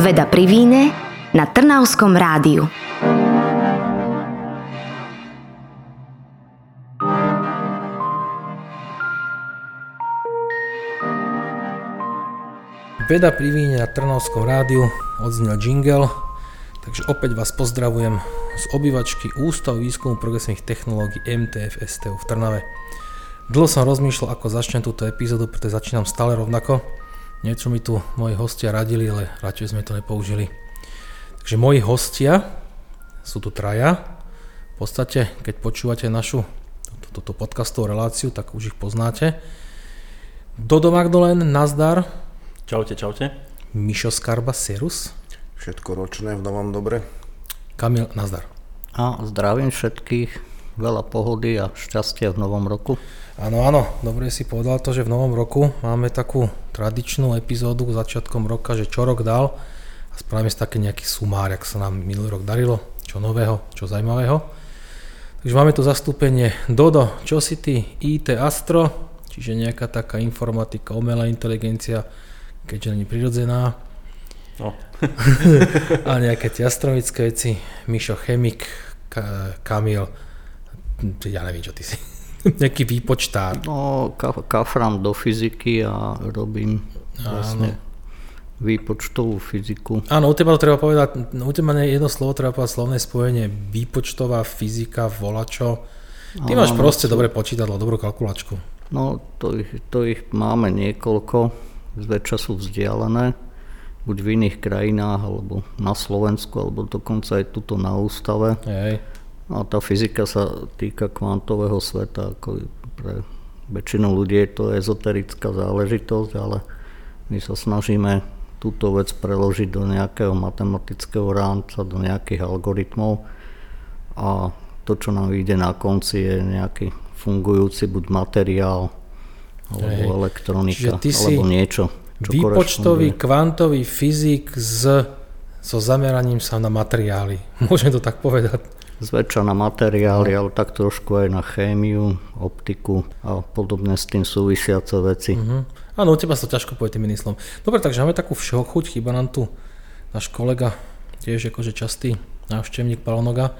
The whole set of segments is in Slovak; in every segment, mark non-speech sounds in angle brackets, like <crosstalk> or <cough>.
Veda pri víne na Trnavskom rádiu. Veda pri víne na Trnavskom rádiu odznel jingle, takže opäť vás pozdravujem z obývačky Ústav výskumu progresívnych technológií MTF STU v Trnave. Dlho som rozmýšľal, ako začnem túto epizódu, pretože začínam stále rovnako. Niečo mi tu moji hostia radili, ale radšej sme to nepoužili. Takže moji hostia sú tu traja. V podstate, keď počúvate našu túto podcastovú reláciu, tak už ich poznáte. Dodo Magdolen, Nazdar. Čaute, čaute. Mišo Skarba, Serus. Všetko ročné v novom dobre. Kamil, Nazdar. A zdravím všetkých, veľa pohody a šťastia v novom roku. Áno, áno, dobre si povedal to, že v novom roku máme takú tradičnú epizódu začiatkom roka, že čo rok dal a spravíme si také nejaký sumár, ak sa nám minulý rok darilo, čo nového, čo zaujímavého. Takže máme tu zastúpenie Dodo, čo si ty, IT Astro, čiže nejaká taká informatika, umelá inteligencia, keďže není prirodzená. No. <laughs> a nejaké tie astronomické veci, Mišo Chemik, Kamil, ja neviem, čo ty si. <laughs> Nejaký výpočtár. No, ka- kafram do fyziky a robím vlastne výpočtovú fyziku. Áno, u teba to treba povedať, u teba jedno slovo, treba povedať slovné spojenie, výpočtová fyzika, volačo. Ty máš proste dobré počítadlo, dobrú kalkulačku. No, to ich, to ich máme niekoľko, zväčša sú vzdialené, buď v iných krajinách, alebo na Slovensku, alebo dokonca aj tuto na ústave. Hej. A tá fyzika sa týka kvantového sveta, ako pre väčšinu ľudí je to ezoterická záležitosť, ale my sa snažíme túto vec preložiť do nejakého matematického rámca, do nejakých algoritmov a to, čo nám vyjde na konci, je nejaký fungujúci buď materiál, alebo Hej. elektronika, alebo niečo. Čo výpočtový kvantový fyzik s, so zameraním sa na materiály. <laughs> Môžem to tak povedať? Zväčša na materiály, ale tak trošku aj na chémiu, optiku a podobné s tým súvisiace veci. Uh-huh. Áno, u teba sa ťažko povie tým myslom. Dobre, takže máme takú všeochuť, chyba nám tu náš kolega, tiež akože častý návštevník Palonoga,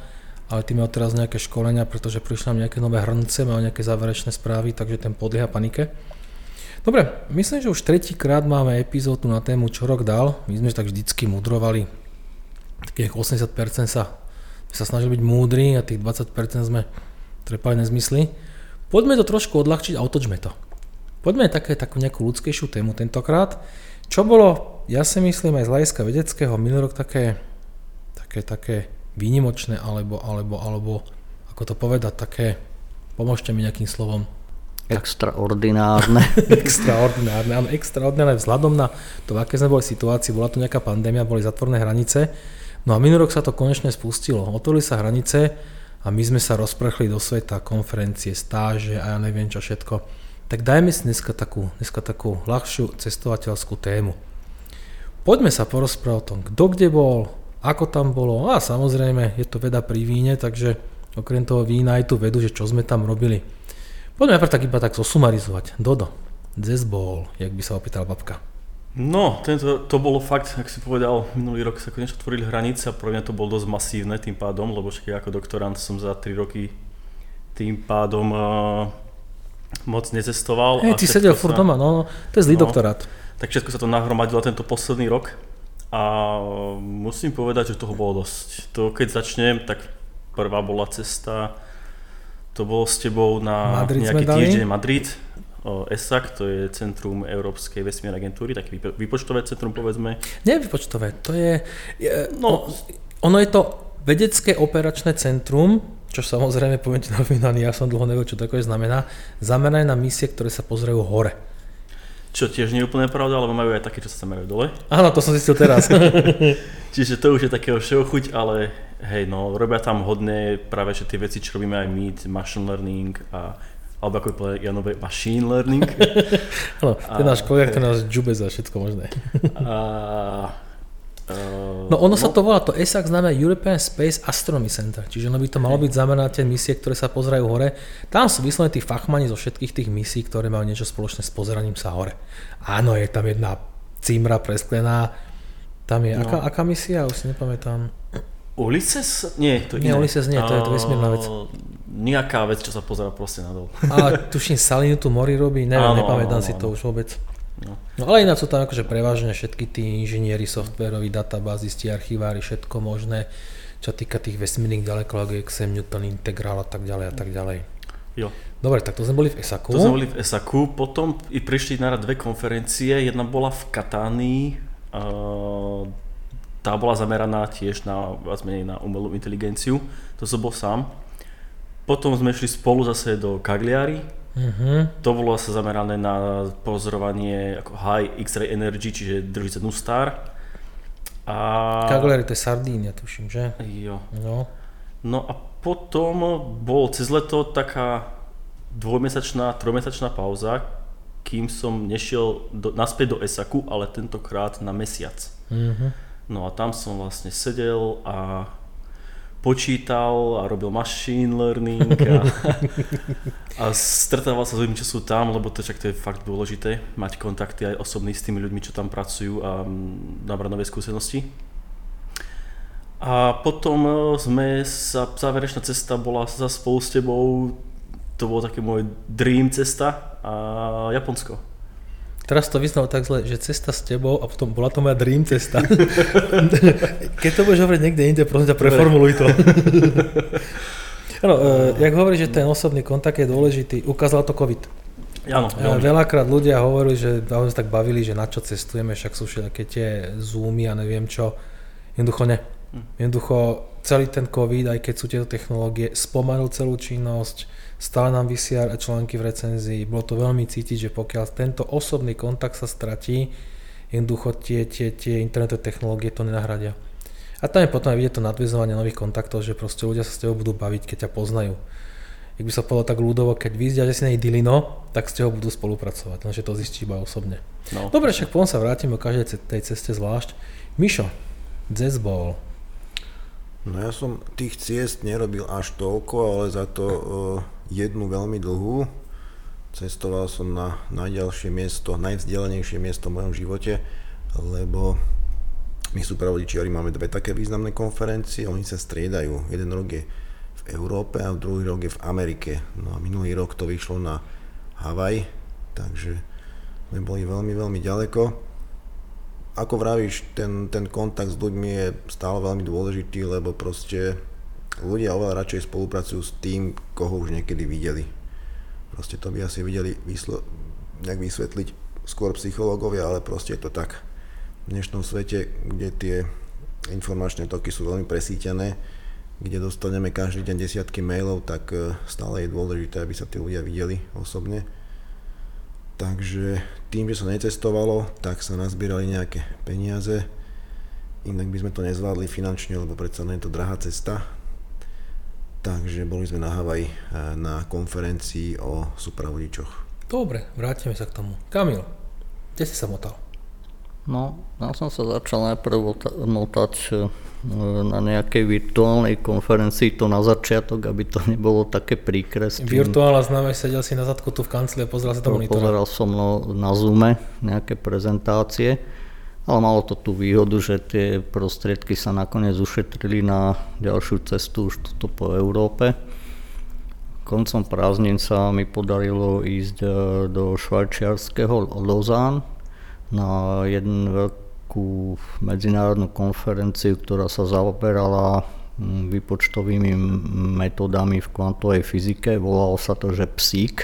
ale tým mal teraz nejaké školenia, pretože prišli nám nejaké nové hrnce, mal nejaké záverečné správy, takže ten podlieha panike. Dobre, myslím, že už tretíkrát máme epizódu na tému, čo rok dal. My sme tak vždycky mudrovali, takých 80% sa sa snažili byť múdri a tých 20% sme trepali nezmysly. Poďme to trošku odľahčiť a otočme to. Poďme také takú nejakú ľudskejšiu tému tentokrát. Čo bolo, ja si myslím aj z hľadiska vedeckého minulý rok také, také, také výnimočné, alebo, alebo, alebo, ako to povedať, také, pomôžte mi nejakým slovom. Extraordinárne. <laughs> extraordinárne, áno, extraordinárne vzhľadom na to, aké sme boli situácii, bola tu nejaká pandémia, boli zatvorné hranice No a minulý rok sa to konečne spustilo. Otvorili sa hranice a my sme sa rozprchli do sveta, konferencie, stáže a ja neviem čo všetko. Tak dajme si dneska takú, dneska takú ľahšiu cestovateľskú tému. Poďme sa porozprávať o tom, kto kde bol, ako tam bolo a samozrejme je to veda pri víne, takže okrem toho vína aj tu vedu, že čo sme tam robili. Poďme najprv tak iba tak zosumarizovať. Dodo, zes bol, jak by sa opýtal babka. No, tento, to bolo fakt, ak si povedal, minulý rok sa konečne otvorili hranice a pre mňa to bolo dosť masívne tým pádom, lebo však ako doktorant som za 3 roky tým pádom uh, moc necestoval. Hey, ty sedel furt doma, no, no, to je zlý no, doktorát. Tak všetko sa to nahromadilo tento posledný rok a musím povedať, že toho bolo dosť. To keď začnem, tak prvá bola cesta, to bolo s tebou na Madrid nejaký týždeň Madrid ESAC, to je Centrum Európskej vesmírnej agentúry, také výpočtové centrum povedzme. Nie výpočtové, to je, je no, ono je to vedecké operačné centrum, čo samozrejme poviem ti na ja som dlho nevedel, čo takové znamená, zamerané na misie, ktoré sa pozerajú hore. Čo tiež nie je úplne pravda, lebo majú aj také, čo sa zamerajú dole. Áno, to som zistil teraz. <laughs> Čiže to už je takého všeochuť, ale hej, no, robia tam hodné práve že tie veci, čo robíme aj my, machine learning a alebo ako povedal Janové, machine learning. <laughs> Áno, ten náš kolega, ten nás džube za všetko možné. a, uh, <laughs> no ono no, sa to volá, to ESAC znamená European Space Astronomy Center, čiže ono by to malo byť zamerané tie misie, ktoré sa pozerajú hore. Tam sú vyslovene tí fachmani zo všetkých tých misií, ktoré majú niečo spoločné s pozeraním sa hore. Áno, je tam jedna cimra presklená, Tam je. No. Aká, aká misia? Už si nepamätám. Ulises? Nie, to je Nie, iné. Ulysses nie, to je to vesmírna vec. Nejaká vec, čo sa pozera proste nadol. A tuším, Salinu tu Mori robí, neviem, Áno, nepamätám áno, si áno. to už vôbec. No. No ale ináč sú tam akože prevažne všetky tí inžinieri, softwaroví, databázisti, archivári, všetko možné, čo týka tých vesmírnych ďalekoľagiek, Sam Newton, integrál a tak ďalej a tak ďalej. Jo. Dobre, tak to sme boli v ESAKu. To sme boli v ESAKu, potom i prišli na rad dve konferencie, jedna bola v Katánii, tá bola zameraná tiež na, viac menej na umelú inteligenciu, to som bol sám. Potom sme šli spolu zase do Cagliari, Mhm. to bolo zase zamerané na pozorovanie ako high X-ray energy, čiže družice Nustar. A... Cagliari, to je Sardínia, tuším, že? Jo. No. No a potom bol cez leto taká dvojmesačná, trojmesačná pauza, kým som nešiel do, naspäť do ESAKu, ale tentokrát na mesiac. Mhm. No a tam som vlastne sedel a počítal a robil machine learning a, a stretával sa s ľuďmi, čo sú tam, lebo to, však to je fakt dôležité, mať kontakty aj osobný s tými ľuďmi, čo tam pracujú a mm, nabrať nové skúsenosti. A potom e, sme sa, záverečná cesta bola za spolu s tebou, to bolo také môj dream cesta a Japonsko. Teraz to vyznal tak zle, že cesta s tebou a potom bola to moja dream cesta. <laughs> Keď to budeš hovoriť niekde inde, prosím ťa, preformuluj to. <laughs> Áno, e, jak hovoríš, že ten osobný kontakt je dôležitý, ukázal to COVID. Áno, E, veľmi. Veľakrát ľudia hovorili, že oni sa tak bavili, že na čo cestujeme, však sú všetké tie zoomy a neviem čo. Jednoducho ne. Jednoducho celý ten COVID, aj keď sú tieto technológie, spomalil celú činnosť, stále nám vysia články v recenzii, bolo to veľmi cítiť, že pokiaľ tento osobný kontakt sa stratí, jednoducho tie, tie, tie internetové technológie to nenahradia. A tam je potom aj vidieť to nadvezovanie nových kontaktov, že proste ľudia sa s tebou budú baviť, keď ťa poznajú. Jak by sa povedal tak ľudovo, keď vy zdiate si nej dilino, tak s tebou budú spolupracovať, lenže to zistí iba osobne. No. Dobre, však potom sa vrátime o každej tej ceste zvlášť. Mišo, Zezbol. No ja som tých ciest nerobil až toľko, ale za to uh, jednu veľmi dlhú. Cestoval som na najďalšie miesto, najvzdialenejšie miesto v mojom živote, lebo my sú pravodičiari, máme dve také významné konferencie, oni sa striedajú. Jeden rok je v Európe a druhý rok je v Amerike. No a minulý rok to vyšlo na Havaj, takže sme boli veľmi, veľmi ďaleko ako vravíš, ten, ten kontakt s ľuďmi je stále veľmi dôležitý, lebo proste ľudia oveľa radšej spolupracujú s tým, koho už niekedy videli. Proste to by asi videli vyslo- nejak vysvetliť skôr psychológovia, ale proste je to tak. V dnešnom svete, kde tie informačné toky sú veľmi presítené, kde dostaneme každý deň desiatky mailov, tak e, stále je dôležité, aby sa tí ľudia videli osobne. Takže tým, že sa necestovalo, tak sa nazbierali nejaké peniaze. Inak by sme to nezvládli finančne, lebo predsa nie je to drahá cesta. Takže boli sme na Havaji eh, na konferencii o supravodičoch. Dobre, vrátime sa k tomu. Kamil, kde si sa motal? No, ja som sa začal najprv ota- motať e, na nejakej virtuálnej konferencii, to na začiatok, aby to nebolo také príkre. Virtuálna známe, sedel si na zadku tu v kancli a pozeral sa do monitora. Pozeral som no, na Zoome nejaké prezentácie, ale malo to tú výhodu, že tie prostriedky sa nakoniec ušetrili na ďalšiu cestu už tuto po Európe. Koncom prázdnin sa mi podarilo ísť e, do švajčiarského Lausanne na jednu veľkú medzinárodnú konferenciu, ktorá sa zaoberala výpočtovými m- metódami v kvantovej fyzike. Volalo sa to, že PSIK.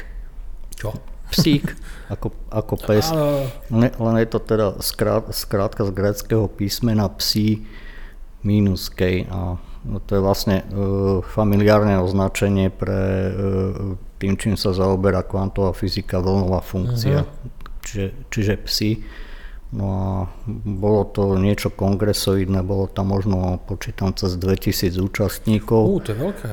Čo? Psík, <laughs> ako, ako pes. Áno. Len, je to teda skrát, skrátka z gréckého písmena psi minus k. A to je vlastne e, familiárne označenie pre e, tým, čím sa zaoberá kvantová fyzika, vlnová funkcia. Čiže, čiže psi. No a bolo to niečo kongresoidné, bolo tam možno, počítam, cez 2000 účastníkov Ú, to je veľké.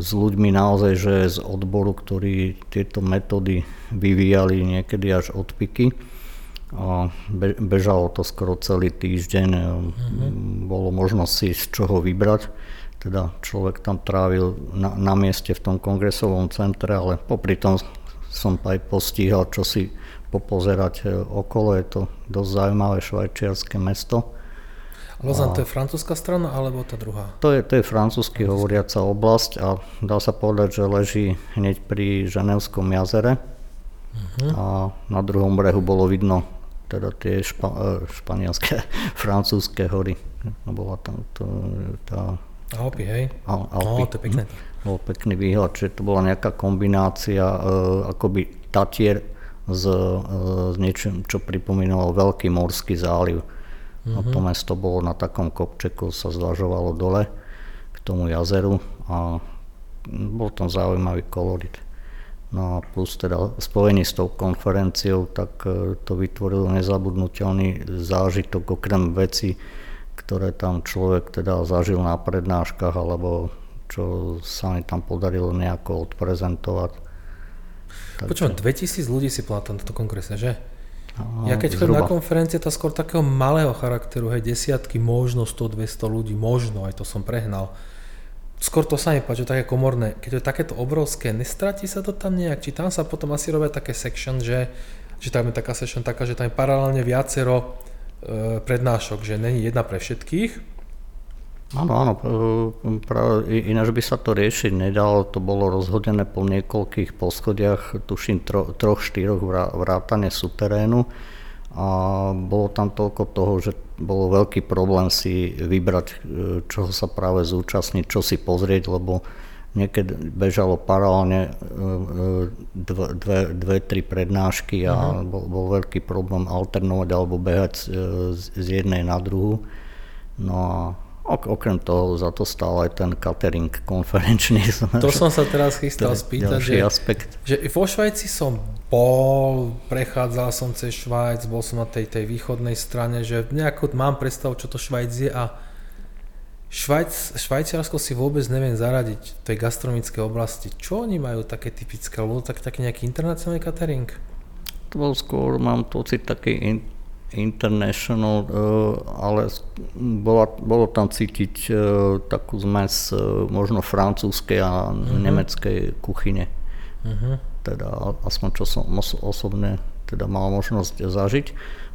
S ľuďmi naozaj, že z odboru, ktorí tieto metódy vyvíjali niekedy až od piky. Bežalo to skoro celý týždeň, mm-hmm. bolo možnosť si z čoho vybrať. Teda človek tam trávil na, na mieste v tom kongresovom centre, ale popri tom som aj postíhal, čo si popozerať okolo. Je to dosť zaujímavé švajčiarske mesto. Lozan to je francúzska strana alebo tá druhá? To je, to je francúzsky hovoriaca oblasť a dá sa povedať, že leží hneď pri Ženevskom jazere. Uh-huh. A na druhom brehu bolo vidno teda tie špa, španielské, <laughs> francúzske hory. Bola tam to, tá Alpy, hej? Al, Alpy. No, to je pekné. Bol pekný výhľad, čiže to bola nejaká kombinácia uh, akoby Tatier s, uh, s niečím, čo pripomínalo veľký morský záliv. Uh-huh. A to mesto bolo na takom kopčeku, sa zvažovalo dole k tomu jazeru a bol tam zaujímavý kolorit. No a plus teda spojení s tou konferenciou, tak uh, to vytvorilo nezabudnutelný zážitok okrem veci, ktoré tam človek teda zažil na prednáškach alebo čo sa mi tam podarilo nejako odprezentovať. Takže... Počúvam, 2000 ľudí si na tomto kongrese, že? No, ja keď chodím na konferencie, to skôr takého malého charakteru, hej, desiatky, možno 100-200 ľudí, možno, aj to som prehnal. Skôr to sa mi páči, také komorné. Keď to je takéto obrovské, nestratí sa to tam nejak? Či tam sa potom asi robia také section, že, že tam je taká section taká, že tam je paralelne viacero E, prednášok, že není jedna pre všetkých. Áno, áno, práve ináč by sa to riešiť nedalo, to bolo rozhodené po niekoľkých poschodiach, tuším tro, troch, štyroch vrátane suterénu a bolo tam toľko toho, že bolo veľký problém si vybrať, e, čoho sa práve zúčastniť, čo si pozrieť, lebo niekedy bežalo paralelne e, dve, dve, dve tri prednášky a uh-huh. bol, bol veľký problém alternovať alebo behať z, z jednej na druhú. No a okrem toho za to stál aj ten catering konferenčný. <laughs> To som sa teraz chystal spýtať, že, aspekt. že vo Švajci som bol, prechádzal som cez Švajc, bol som na tej, tej východnej strane, že nejako mám predstavu, čo to Švajc je a Švajc, Švajčiarsko si vôbec neviem zaradiť v tej gastronomickej oblasti. Čo oni majú také typické? Bolo tak, taký nejaký internacionálny catering? To bol skôr, mám pocit, taký in, international, uh, ale bola, bolo tam cítiť uh, takú zmes uh, možno francúzskej a uh-huh. nemeckej kuchyne. Uh-huh. Teda aspoň čo som osobne teda mal možnosť zažiť.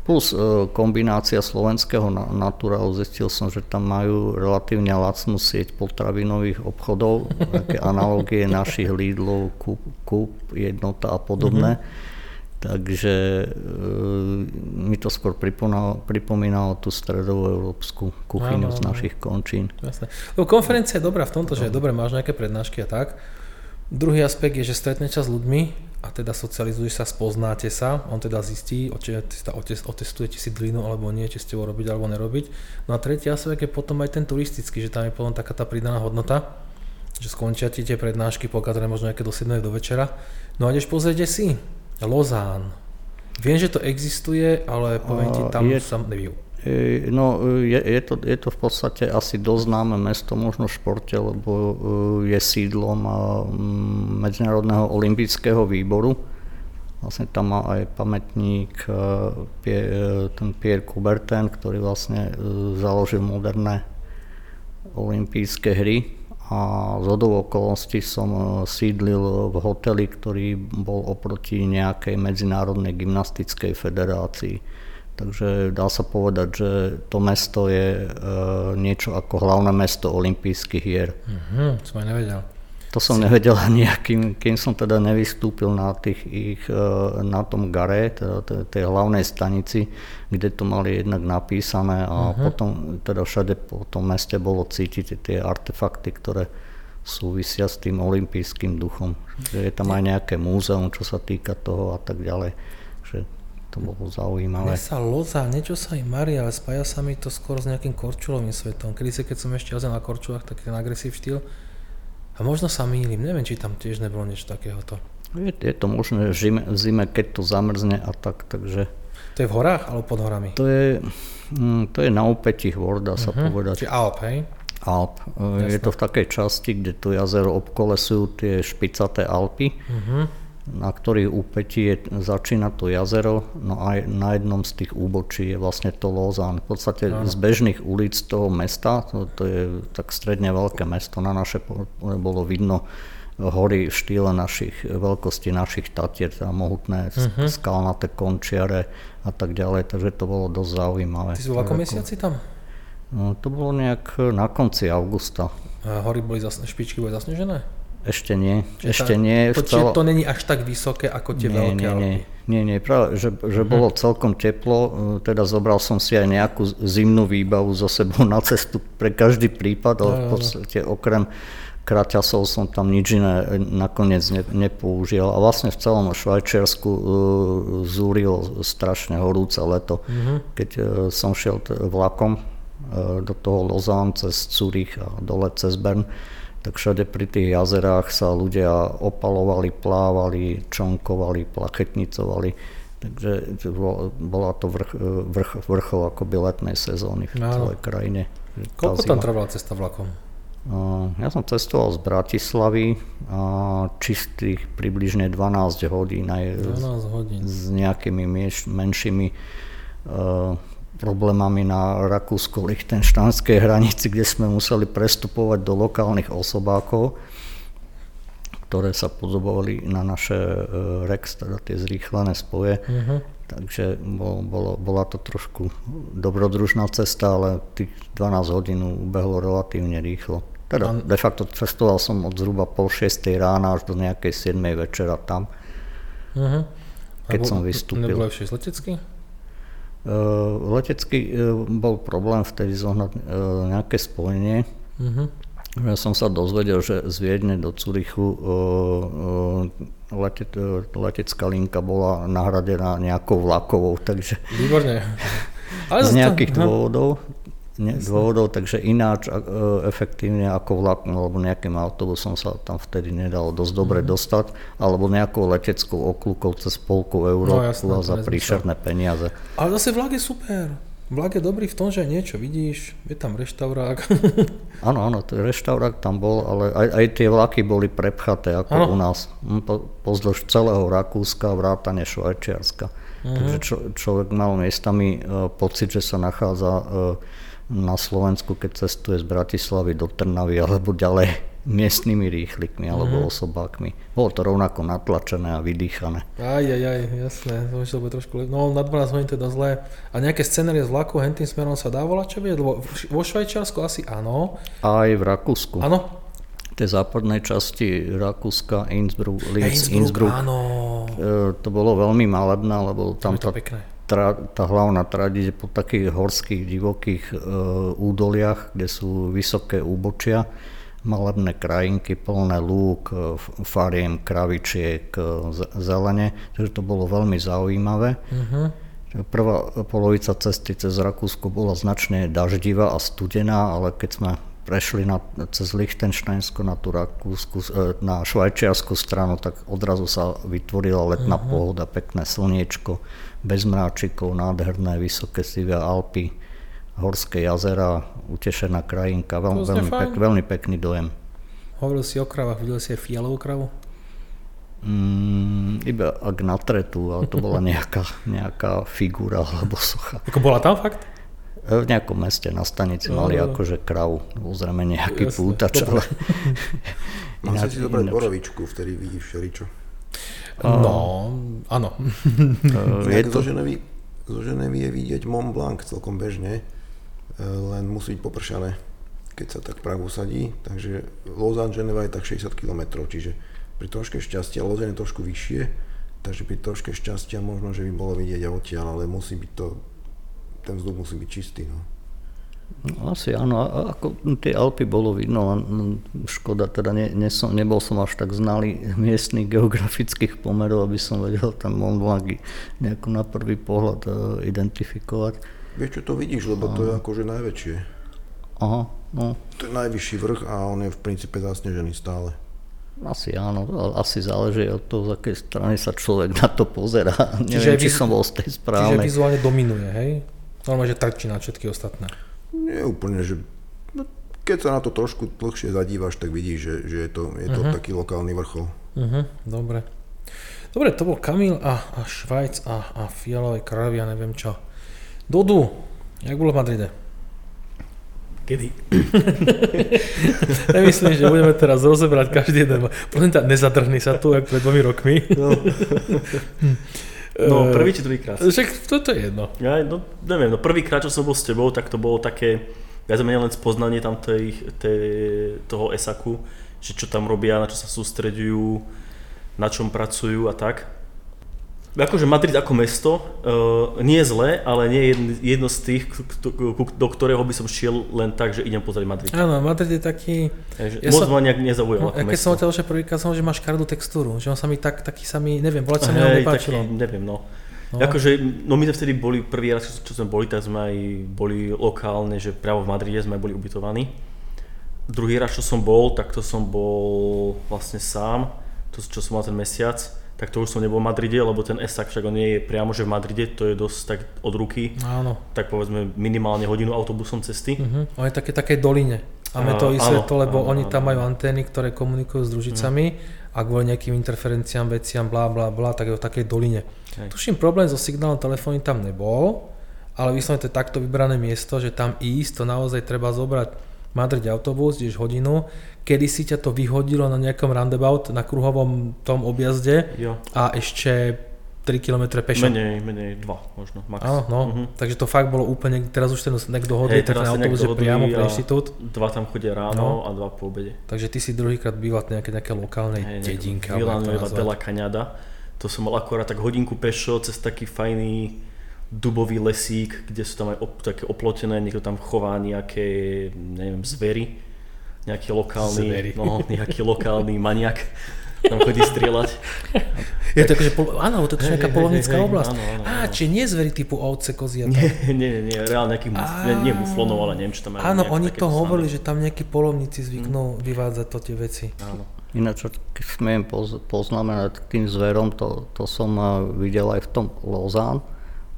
Plus e, kombinácia slovenského naturálu, zistil som, že tam majú relatívne lacnú sieť potravinových obchodov, také <laughs> analogie našich Lidlov, Coop, Coop jednota a podobné. Mm-hmm. Takže e, mi to skôr pripomínalo, pripomínalo tú stredovú európsku kuchyňu no, no, z našich končín. Jasne. Lebo konferencia je dobrá v tomto, že je dobre, máš nejaké prednášky a tak. Druhý aspekt je, že stretneš sa s ľuďmi, a teda socializuješ sa, spoznáte sa, on teda zistí, otestuje, či si dlinu alebo nie, či ste ho robiť alebo nerobiť. No a tretí aspekt je potom aj ten turistický, že tam je potom taká tá pridaná hodnota, že skončia ti tie prednášky, pokazane možno nejaké do 7 do večera. No a ideš pozrieť si, Lozán. Viem, že to existuje, ale poviem ti, tam je, sa nevijú. E, no, je, je, to, je to v podstate asi dosť známe mesto, možno v športe, lebo e, je sídlom Medzinárodného olympijského výboru. Vlastne tam má aj pamätník e, ten Pierre Coubertin, ktorý vlastne založil moderné olympijské hry a z okolností som sídlil v hoteli, ktorý bol oproti nejakej medzinárodnej gymnastickej federácii Takže dá sa povedať, že to mesto je e, niečo ako hlavné mesto olympijských hier. Mhm, som aj nevedel. To som nevedel <laughs> ani, kým, kým som teda nevystúpil na, tých ich, e, na tom gare, teda tej hlavnej stanici, kde to mali jednak napísané a uh-huh. potom teda všade po tom meste bolo cítiť tie artefakty, ktoré súvisia s tým olympijským duchom. Že je tam aj nejaké múzeum, čo sa týka toho a tak ďalej. Že to bolo zaujímavé. Mne sa loza, niečo sa im marí, ale spája sa mi to skôr s nejakým korčulovým svetom. Kedy si, keď som ešte jazdil na korčulách, taký ten agresív štýl. A možno sa mýlim, neviem, či tam tiež nebolo niečo takéhoto. Je, je to možné v zime, v zime, keď to zamrzne a tak, takže... To je v horách alebo pod horami? To je, mm, to je na opätí hôr, dá sa uh-huh. povedať. Či Alp, hej? Alp. Jasne. Je to v takej časti, kde to jazero obkolesujú tie špicaté Alpy. Uh-huh na ktorých úpetí je, začína to jazero, no aj na jednom z tých úbočí je vlastne to Lozán. V podstate Aha. z bežných ulic toho mesta, to, to je tak stredne veľké mesto, na naše bolo vidno hory v štýle našich, veľkosti našich tatier, teda mohutné uh-huh. skalnaté končiare a tak ďalej, takže to bolo dosť zaujímavé. Ty si bol ako mesiaci tam? No, to bolo nejak na konci augusta. A hory boli, zas, špičky boli zasnežené? Ešte nie, Čiže ešte tá, nie. To, čiže to není až tak vysoké ako tie nie, veľké nie, nie, Alpy? nie, nie, práve, že, že uh-huh. bolo celkom teplo, e, teda zobral som si aj nejakú zimnú výbavu zo sebou na cestu pre každý prípad, ale v podstate okrem kraťasov som tam nič iné nakoniec ne, nepoužil. A vlastne v celom Švajčiarsku uh, zúrilo strašne horúce leto. Uh-huh. Keď uh, som šiel t- vlakom uh, do toho Lozán cez Zurich a dole cez Bern, tak všade pri tých jazerách sa ľudia opalovali, plávali, čonkovali, plachetnicovali. Takže bola to vrch, vrch, vrchol akoby letnej sezóny v celej krajine. Koľko tam trvala cesta vlakom? Ja som cestoval z Bratislavy a čistých približne 12 hodín aj 12 hodín. s nejakými menšími problémami na rakúsko-lichtenštánskej hranici, kde sme museli prestupovať do lokálnych osobákov, ktoré sa podobovali na naše uh, REX, teda tie zrýchlené spoje. Uh-huh. Takže bol, bolo, bola to trošku dobrodružná cesta, ale tých 12 hodín ubehlo relatívne rýchlo. Teda de facto cestoval som od zhruba pol 6 rána až do nejakej 7 večera tam, uh-huh. keď bol, som vystúpil. Nebolo ešte letecký? Uh, letecký uh, bol problém vtedy zohnať uh, nejaké spojenie. Uh-huh. Ja som sa dozvedel, že z Viedne do Curychu lete, letecká linka bola nahradená nejakou vlakovou, takže... Výborne. <laughs> Ale z nejakých to, dôvodov ne, dôvodov, takže ináč e, efektívne ako vlakom alebo nejakým autobusom sa tam vtedy nedalo dosť dobre mm-hmm. dostať, alebo nejakou leteckou okľukou cez polku Európu no, za príšerné peniaze. Ale zase vlak je super. Vlak je dobrý v tom, že niečo vidíš, je tam reštaurák. <laughs> Áno, áno, reštaurák tam bol, ale aj, aj tie vlaky boli prepchaté ako ano. u nás. Hm, po, pozdĺž celého Rakúska, vrátane Švajčiarska. Mm-hmm. Takže čo, človek mal miestami uh, pocit, že sa nachádza uh, na Slovensku, keď cestuje z Bratislavy do Trnavy alebo ďalej miestnymi rýchlikmi alebo mm-hmm. osobákmi. Bolo to rovnako natlačené a vydýchané. Aj, aj, aj, jasné, to to bude trošku No, na 12 hodín teda zlé. A nejaké scenérie z vlaku hentým smerom sa dá volať, čo vie? Lebo vo Švajčiarsku asi áno. Aj v Rakúsku. Áno? V tej západnej časti Rakúska, Innsbruck, Linz, Innsbruck, Innsbruck. áno. E, to bolo veľmi malebné, lebo tam to pekné tra, tá hlavná trať ide po takých horských, divokých e, údoliach, kde sú vysoké úbočia, malebné krajinky, plné lúk, e, fariem, kravičiek, e, zelene, takže to bolo veľmi zaujímavé. Uh-huh. Prvá polovica cesty cez Rakúsko bola značne daždivá a studená, ale keď sme prešli na, cez Lichtensteinsko na tú Rakúsku, e, na švajčiarsku stranu, tak odrazu sa vytvorila letná uh-huh. pohoda, pekné slniečko bez mráčikov, nádherné vysoké sivé Alpy, horské jazera, utešená krajinka, veľ, veľmi, pek, veľmi pekný dojem. Hovoril si o kravách, videl si aj fialovú kravu? Mm, iba ak na tretu, ale to bola <laughs> nejaká, nejaká figúra alebo socha. Ako bola tam fakt? V nejakom meste na stanici mali no, akože kravu, zrejme nejaký Jasne, pútač, ale... <laughs> Mal si zobrať borovičku, vtedy vidíš všeličo. No, áno. <laughs> je to... zo, Ženevy, zo Ženevy je vidieť Mont Blanc celkom bežne, e, len musí byť popršané, keď sa tak Prahu usadí. Takže Lausanne, Ženeva je tak 60 km, čiže pri troške šťastia, Lausanne je trošku vyššie, takže pri troške šťastia možno, že by bolo vidieť aj odtiaľ, ale musí byť to, ten vzduch musí byť čistý. No. No, asi áno, ako tie Alpy bolo vidno, len škoda, teda ne, ne som, nebol som až tak znalý miestnych geografických pomerov, aby som vedel ten Mont Blanc nejako na prvý pohľad uh, identifikovať. Vieš čo to vidíš, lebo to je akože najväčšie. Aha, no. To je najvyšší vrch a on je v princípe zasnežený stále. Asi áno, asi záleží od toho, z akej strany sa človek na to pozerá. <laughs> Čiže Neviem, či som bol z tej správnej. Čiže vizuálne dominuje, hej? Normálne, že trčí na všetky ostatné. Nie úplne, že no, keď sa na to trošku dlhšie zadívaš, tak vidíš, že, že je to, je to uh-huh. taký lokálny vrchol. Uh-huh, dobre. Dobre, to bol Kamil a, a Švajc a, a Fialové kravy a neviem čo. Dodu, jak bolo v Madride? Kedy? <laughs> Nemyslím, že budeme teraz rozebrať každý jeden. Prosím ťa, nezadrhni sa tu, ako pred dvomi rokmi. No, <laughs> <laughs> no prvý či druhýkrát? Však toto je jedno. Ja, no, neviem, no prvýkrát, čo som bol s tebou, tak to bolo také, viac menej len spoznanie tam tej, tej, toho esaku, že čo tam robia, na čo sa sústredujú, na čom pracujú a tak. Akože Madrid ako mesto uh, nie je zlé, ale nie je jedno, jedno z tých, do ktorého by som šiel len tak, že idem pozrieť Madrid. Áno, Madrid je taký... ja moc som, ma nejak nezaujal no, ja keď som hotel, že prvýkrát som, že máš kardú textúru, že on sa mi tak, taký sa mi, neviem, volať sa mi hey, nepáčilo. Taký, neviem, no. No. Akože, no my sme vtedy boli, prvý raz, čo sme boli, tak sme aj boli lokálne, že priamo v Madride sme boli ubytovaní. Druhý raz, čo som bol, tak to som bol vlastne sám, to, čo som mal ten mesiac tak to už som nebol v Madride, lebo ten ESAK však on nie je priamo, že v Madride, to je dosť tak od ruky. Áno. Tak povedzme minimálne hodinu autobusom cesty. Uh-huh. On je také také doline. A my to vysvetlo, lebo áno, oni tam majú antény, ktoré komunikujú s družicami uh-huh. a kvôli nejakým interferenciám, veciam, bla bla bla, tak je v takej doline. Hej. Tuším, problém so signálom telefóny tam nebol, ale vyslovene to je takto vybrané miesto, že tam ísť, to naozaj treba zobrať Madrid autobus, ideš hodinu, kedy si ťa to vyhodilo na nejakom roundabout, na kruhovom tom objazde jo. a ešte 3 km pešo. Menej, menej 2 možno, max. Áno, no, uh-huh. takže to fakt bolo úplne, teraz už ten nek dohodli, tak na autobus je priamo pre inštitút. Dva tam chodia ráno no. a dva po obede. Takže ty si druhýkrát býval v nejaké, nejaké lokálnej hey, dedinke. Villanueva de la Cañada. To som mal akorát tak hodinku pešo cez taký fajný dubový lesík, kde sú tam aj op, také oplotené, niekto tam chová nejaké, neviem, zvery, nejaký lokálny, no, nejaký lokálny maniak tam chodí strieľať. Je to akože, áno, to je nejaká polovnická oblasť. Áno, áno, áno. Á, či nie zvery typu ovce, kozy a tak? Nie, nie, nie, reálne nejakých, nie, nie muflonov, ale neviem, čo tam. Áno, oni to hovorili, že tam nejakí polovníci zvyknú hmm. vyvádzať to tie veci. Áno. Ináč, keď smiem poznamenať tým zverom, to, to som videl aj v tom Lozán,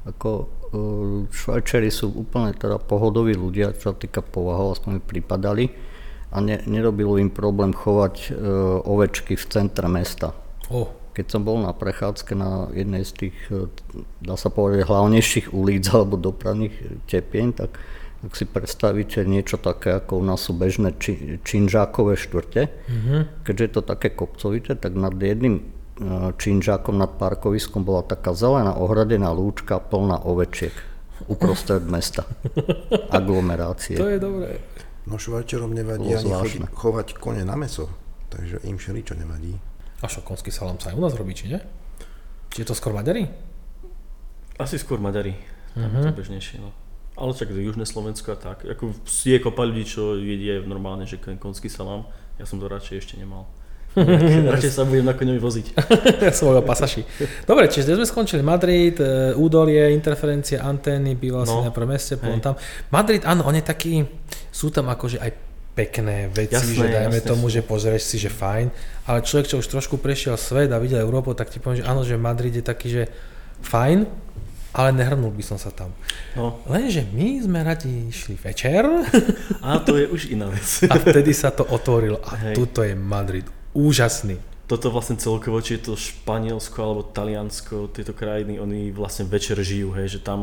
ako e, Švajčeri sú úplne teda pohodoví ľudia, čo sa týka povahov, aspoň mi pripadali a ne, nerobilo im problém chovať e, ovečky v centre mesta. Oh. Keď som bol na prechádzke na jednej z tých, e, dá sa povedať, hlavnejších ulic <laughs> alebo dopravných tepien, tak ak si predstavíte niečo také, ako u nás sú bežné či, činžákové štvrte, mm-hmm. keďže je to také kopcovité, tak nad jedným činžákom nad parkoviskom bola taká zelená ohradená lúčka plná ovečiek uprostred mesta. <laughs> Aglomerácie. To je dobré. No švajčerom nevadí ani chodiť, chovať kone na meso, takže im všeličo nevadí. A čo, konský salám sa aj u nás robí, či nie? Či je to skôr Maďari? Asi skôr Maďari. Tam uh-huh. je to mhm. bežnejšie. No. Ale čak južné Slovensko a tak. Ako je kopa ľudí, čo jedia normálne, že konský salám. Ja som to radšej ešte nemal. <laughs> Radšej sa budem na koňovi voziť. ja som bol pasaši. Dobre, čiže sme skončili Madrid, e, údolie, interferencie, antény, býval no. si na prvom meste, potom tam. Madrid, áno, on je taký, sú tam akože aj pekné veci, jasné, že dajme jasné, tomu, že pozrieš si, že fajn, ale človek, čo už trošku prešiel svet a videl Európu, tak ti poviem, že áno, že Madrid je taký, že fajn, ale nehrnul by som sa tam. No. Lenže my sme radi išli večer. <laughs> A to je už iná vec. A vtedy sa to otvorilo. A Hej. tuto je Madrid úžasný. Toto vlastne celkovo, či je to Španielsko alebo Taliansko, tieto krajiny, oni vlastne večer žijú, hej, že tam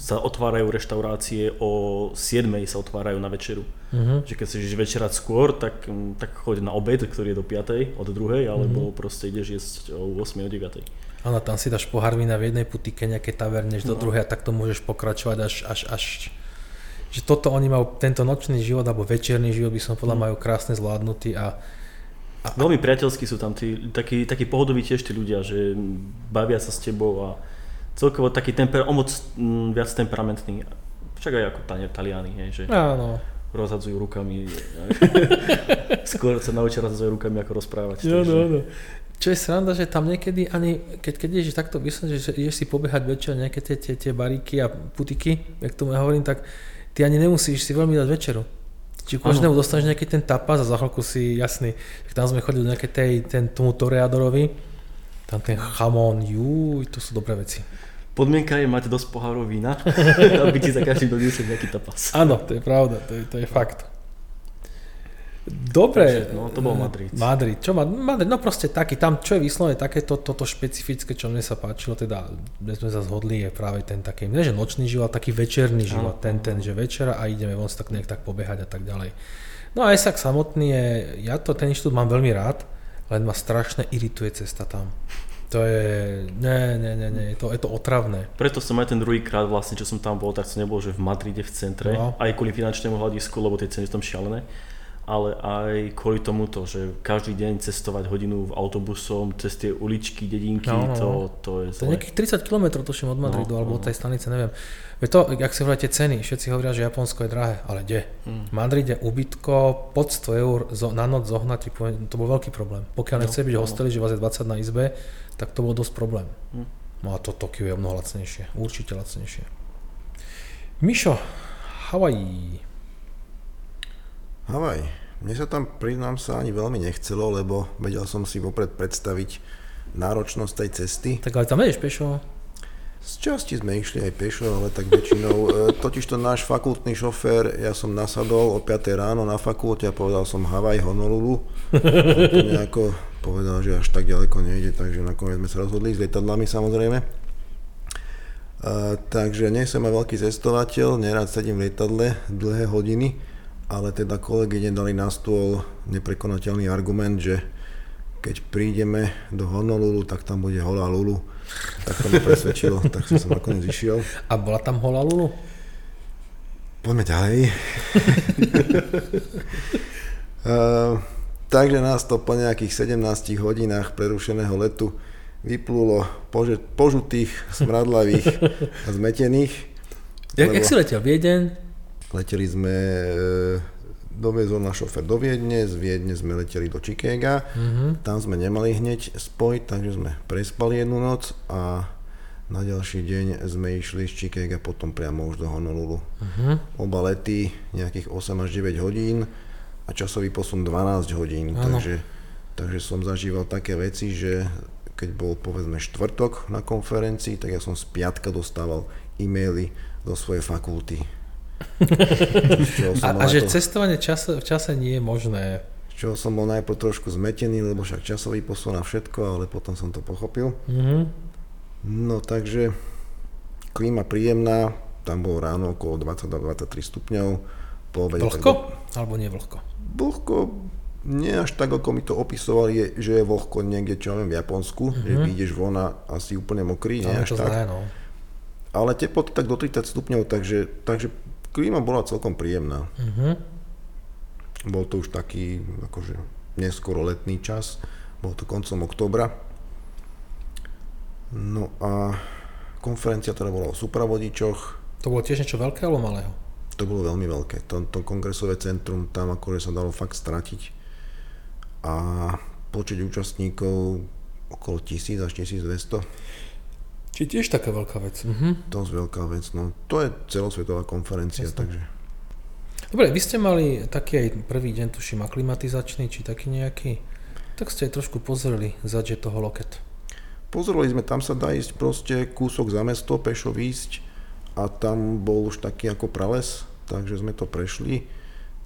sa otvárajú reštaurácie, o 7 sa otvárajú na večeru. Uh-huh. Že keď ideš večerať skôr, tak, tak choď na obed, ktorý je do 5. od 2. alebo uh-huh. proste ideš jesť o 8. o 9. Áno, tam si dáš pohár vína v jednej putike, nejaké taverne, no. do druhej a takto môžeš pokračovať až, až, až že toto oni majú, tento nočný život alebo večerný život by som podľa mm. majú krásne zvládnutý a veľmi priateľskí sú tam tí, takí, takí pohodoví tiež tí ľudia, že bavia sa s tebou a celkovo taký temper, o moc m, viac temperamentný. Však aj ako Taliani, hej, že Áno. rozhadzujú rukami. <laughs> Skôr sa naučia rozhadzovať rukami, ako rozprávať. Jo, no, no. Čo je sranda, že tam niekedy ani, keď, keď ideš takto myslím, že ideš si pobehať večer nejaké tie, tie, tie baríky a putiky, jak tomu ja hovorím, tak ty ani nemusíš si veľmi dať večeru či každému dostaneš nejaký ten tapas a za chvíľku si jasný, tam sme chodili do nejakej tej, ten, tomu toreadorovi, tam ten chamón, jú, to sú dobré veci. Podmienka je mať dosť pohárov vína, <laughs> aby ti za každým doniesli nejaký tapas. Áno, to je pravda, to je, to je fakt. Dobre. Takže, no, to bol Madrid. Madrid. Čo Madrid? No proste taký, tam čo je vyslovene takéto, toto špecifické, čo mne sa páčilo, teda, kde sme sa zhodli, je práve ten taký, ne že nočný život, taký večerný život, ten, ten, že večera a ideme von tak nejak tak pobehať a tak ďalej. No a Esak samotný je, ja to ten inštitút mám veľmi rád, len ma strašne irituje cesta tam. To je, ne, ne, ne, ne, je to, je to otravné. Preto som aj ten druhý krát vlastne, čo som tam bol, tak som nebol, že v Madride v centre, no. aj kvôli finančnému hľadisku, lebo tie ceny sú tam šialené ale aj kvôli tomuto, že každý deň cestovať hodinu v autobusom cez tie uličky, dedinky, no, no. To, no. to je zle. To je nejakých 30 km tuším od Madridu, no, alebo no. od tej stanice, neviem. Veď to, ak si hovoríte ceny, všetci hovoria, že Japonsko je drahé, ale kde? Mm. V Madride ubytko pod 100 eur na noc zohnať, to bol veľký problém. Pokiaľ no, nechce byť no. hosteli, že vás je 20 na izbe, tak to bol dosť problém. Mm. No a to Tokio je mnoho lacnejšie, určite lacnejšie. Mišo, Hawaii. Havaj. Mne sa tam, priznám sa, ani veľmi nechcelo, lebo vedel som si vopred predstaviť náročnosť tej cesty. Tak ale tam ideš pešo? Z časti sme išli aj pešo, ale tak väčšinou. E, Totiž to náš fakultný šofér, ja som nasadol o 5 ráno na fakulte a povedal som Havaj, Honolulu. To nejako povedal, že až tak ďaleko nejde, takže nakoniec sme sa rozhodli s lietadlami samozrejme. A, takže nie som aj veľký cestovateľ, nerad sedím v lietadle dlhé hodiny ale teda kolegyne dali na stôl neprekonateľný argument, že keď prídeme do Honolulu, tak tam bude holá Lulu. Tak to mi presvedčilo, <laughs> tak som sa nakoniec išiel. A bola tam holá Lulu? Poďme ďalej. uh, <laughs> takže nás to po nejakých 17 hodinách prerušeného letu vyplulo požutých, smradlavých <laughs> a zmetených. Jak, lebo... jak si letel? Viedeň? Leteli sme, e, doviezol náš šofer do Viedne, z Viedne sme leteli do Chicaga, mm-hmm. tam sme nemali hneď spojiť, takže sme prespali jednu noc a na ďalší deň sme išli z Chicaga potom priamo už do Honolulu. Uh-huh. Oba lety nejakých 8 až 9 hodín a časový posun 12 hodín, takže, takže som zažíval také veci, že keď bol povedzme štvrtok na konferencii, tak ja som z piatka dostával e-maily do svojej fakulty <laughs> a, a že cestovanie čas, v čase nie je možné. Čo som bol najprv trošku zmetený, lebo však časový posun na všetko, ale potom som to pochopil. Mm-hmm. No takže klíma príjemná, tam bolo ráno okolo 22-23 stupňov. Po obede, vlhko? Tak... Alebo nie vlhko? Vlhko, nie až tak, ako mi to opisovali, je, že je vlhko niekde, čo viem, v Japonsku, mm-hmm. že vyjdeš von a asi úplne mokrý, nie až tak. Zlé, no. Ale teploty tak do 30 stupňov, takže, takže klíma bola celkom príjemná. Uh-huh. Bol to už taký akože neskoro letný čas, bol to koncom oktobra. No a konferencia teda bola o supravodičoch. To bolo tiež niečo veľké alebo malého? To bolo veľmi veľké. To, to kongresové centrum, tam akože sa dalo fakt stratiť. A počet účastníkov okolo 1000 až 1200. Či tiež taká veľká vec. Mhm. Dosť veľká vec, no. To je celosvetová konferencia, Jasne. takže... Dobre, vy ste mali taký aj prvý deň, tuším, aklimatizačný, či taký nejaký, tak ste aj trošku pozreli zadže toho loket. Pozreli sme, tam sa dá ísť proste kúsok za mesto, pešo výjsť a tam bol už taký ako prales, takže sme to prešli.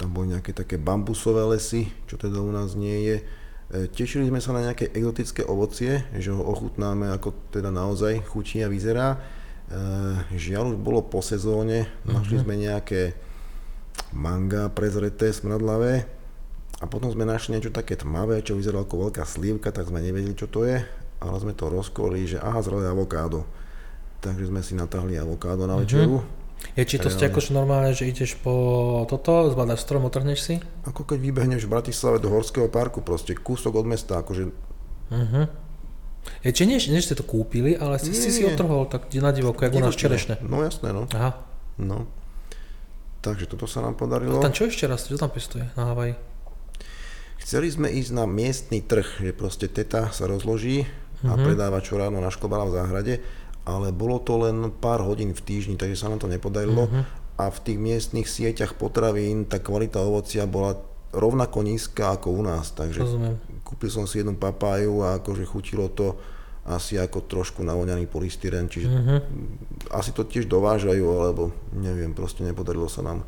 Tam boli nejaké také bambusové lesy, čo teda u nás nie je tešili sme sa na nejaké exotické ovocie, že ho ochutnáme, ako teda naozaj chutí a vyzerá. E, žiaľ už bolo po sezóne, našli mhm. sme nejaké manga prezreté, smradlavé a potom sme našli niečo také tmavé, čo vyzeralo ako veľká slívka, tak sme nevedeli, čo to je, ale sme to rozkolili, že aha, zrelé avokádo. Takže sme si natáhli avokádo na večeru. Mm-hmm je či to ste akože normálne, že ideš po toto, zbadaš strom, otrhneš si? Ako keď vybehneš v Bratislave do Horského parku, proste kúsok od mesta, akože... Uh-huh. Je, či nie, nie, ste to kúpili, ale si, nie, si si otrhol tak na divoko, ako u nás čerešne. No jasné, no. Aha. No. Takže toto sa nám podarilo. A tam čo ešte raz, čo tam pestuje na Havaji? Chceli sme ísť na miestny trh, že proste teta sa rozloží uh-huh. a mhm. predáva čo ráno našklobala v záhrade ale bolo to len pár hodín v týždni, takže sa nám to nepodarilo. Uh-huh. A v tých miestnych sieťach potravín tá kvalita ovocia bola rovnako nízka ako u nás, takže Rozumiem. kúpil som si jednu papáju a akože chutilo to asi ako trošku navoňaný polystyren, čiže uh-huh. asi to tiež dovážajú, alebo neviem, proste nepodarilo sa nám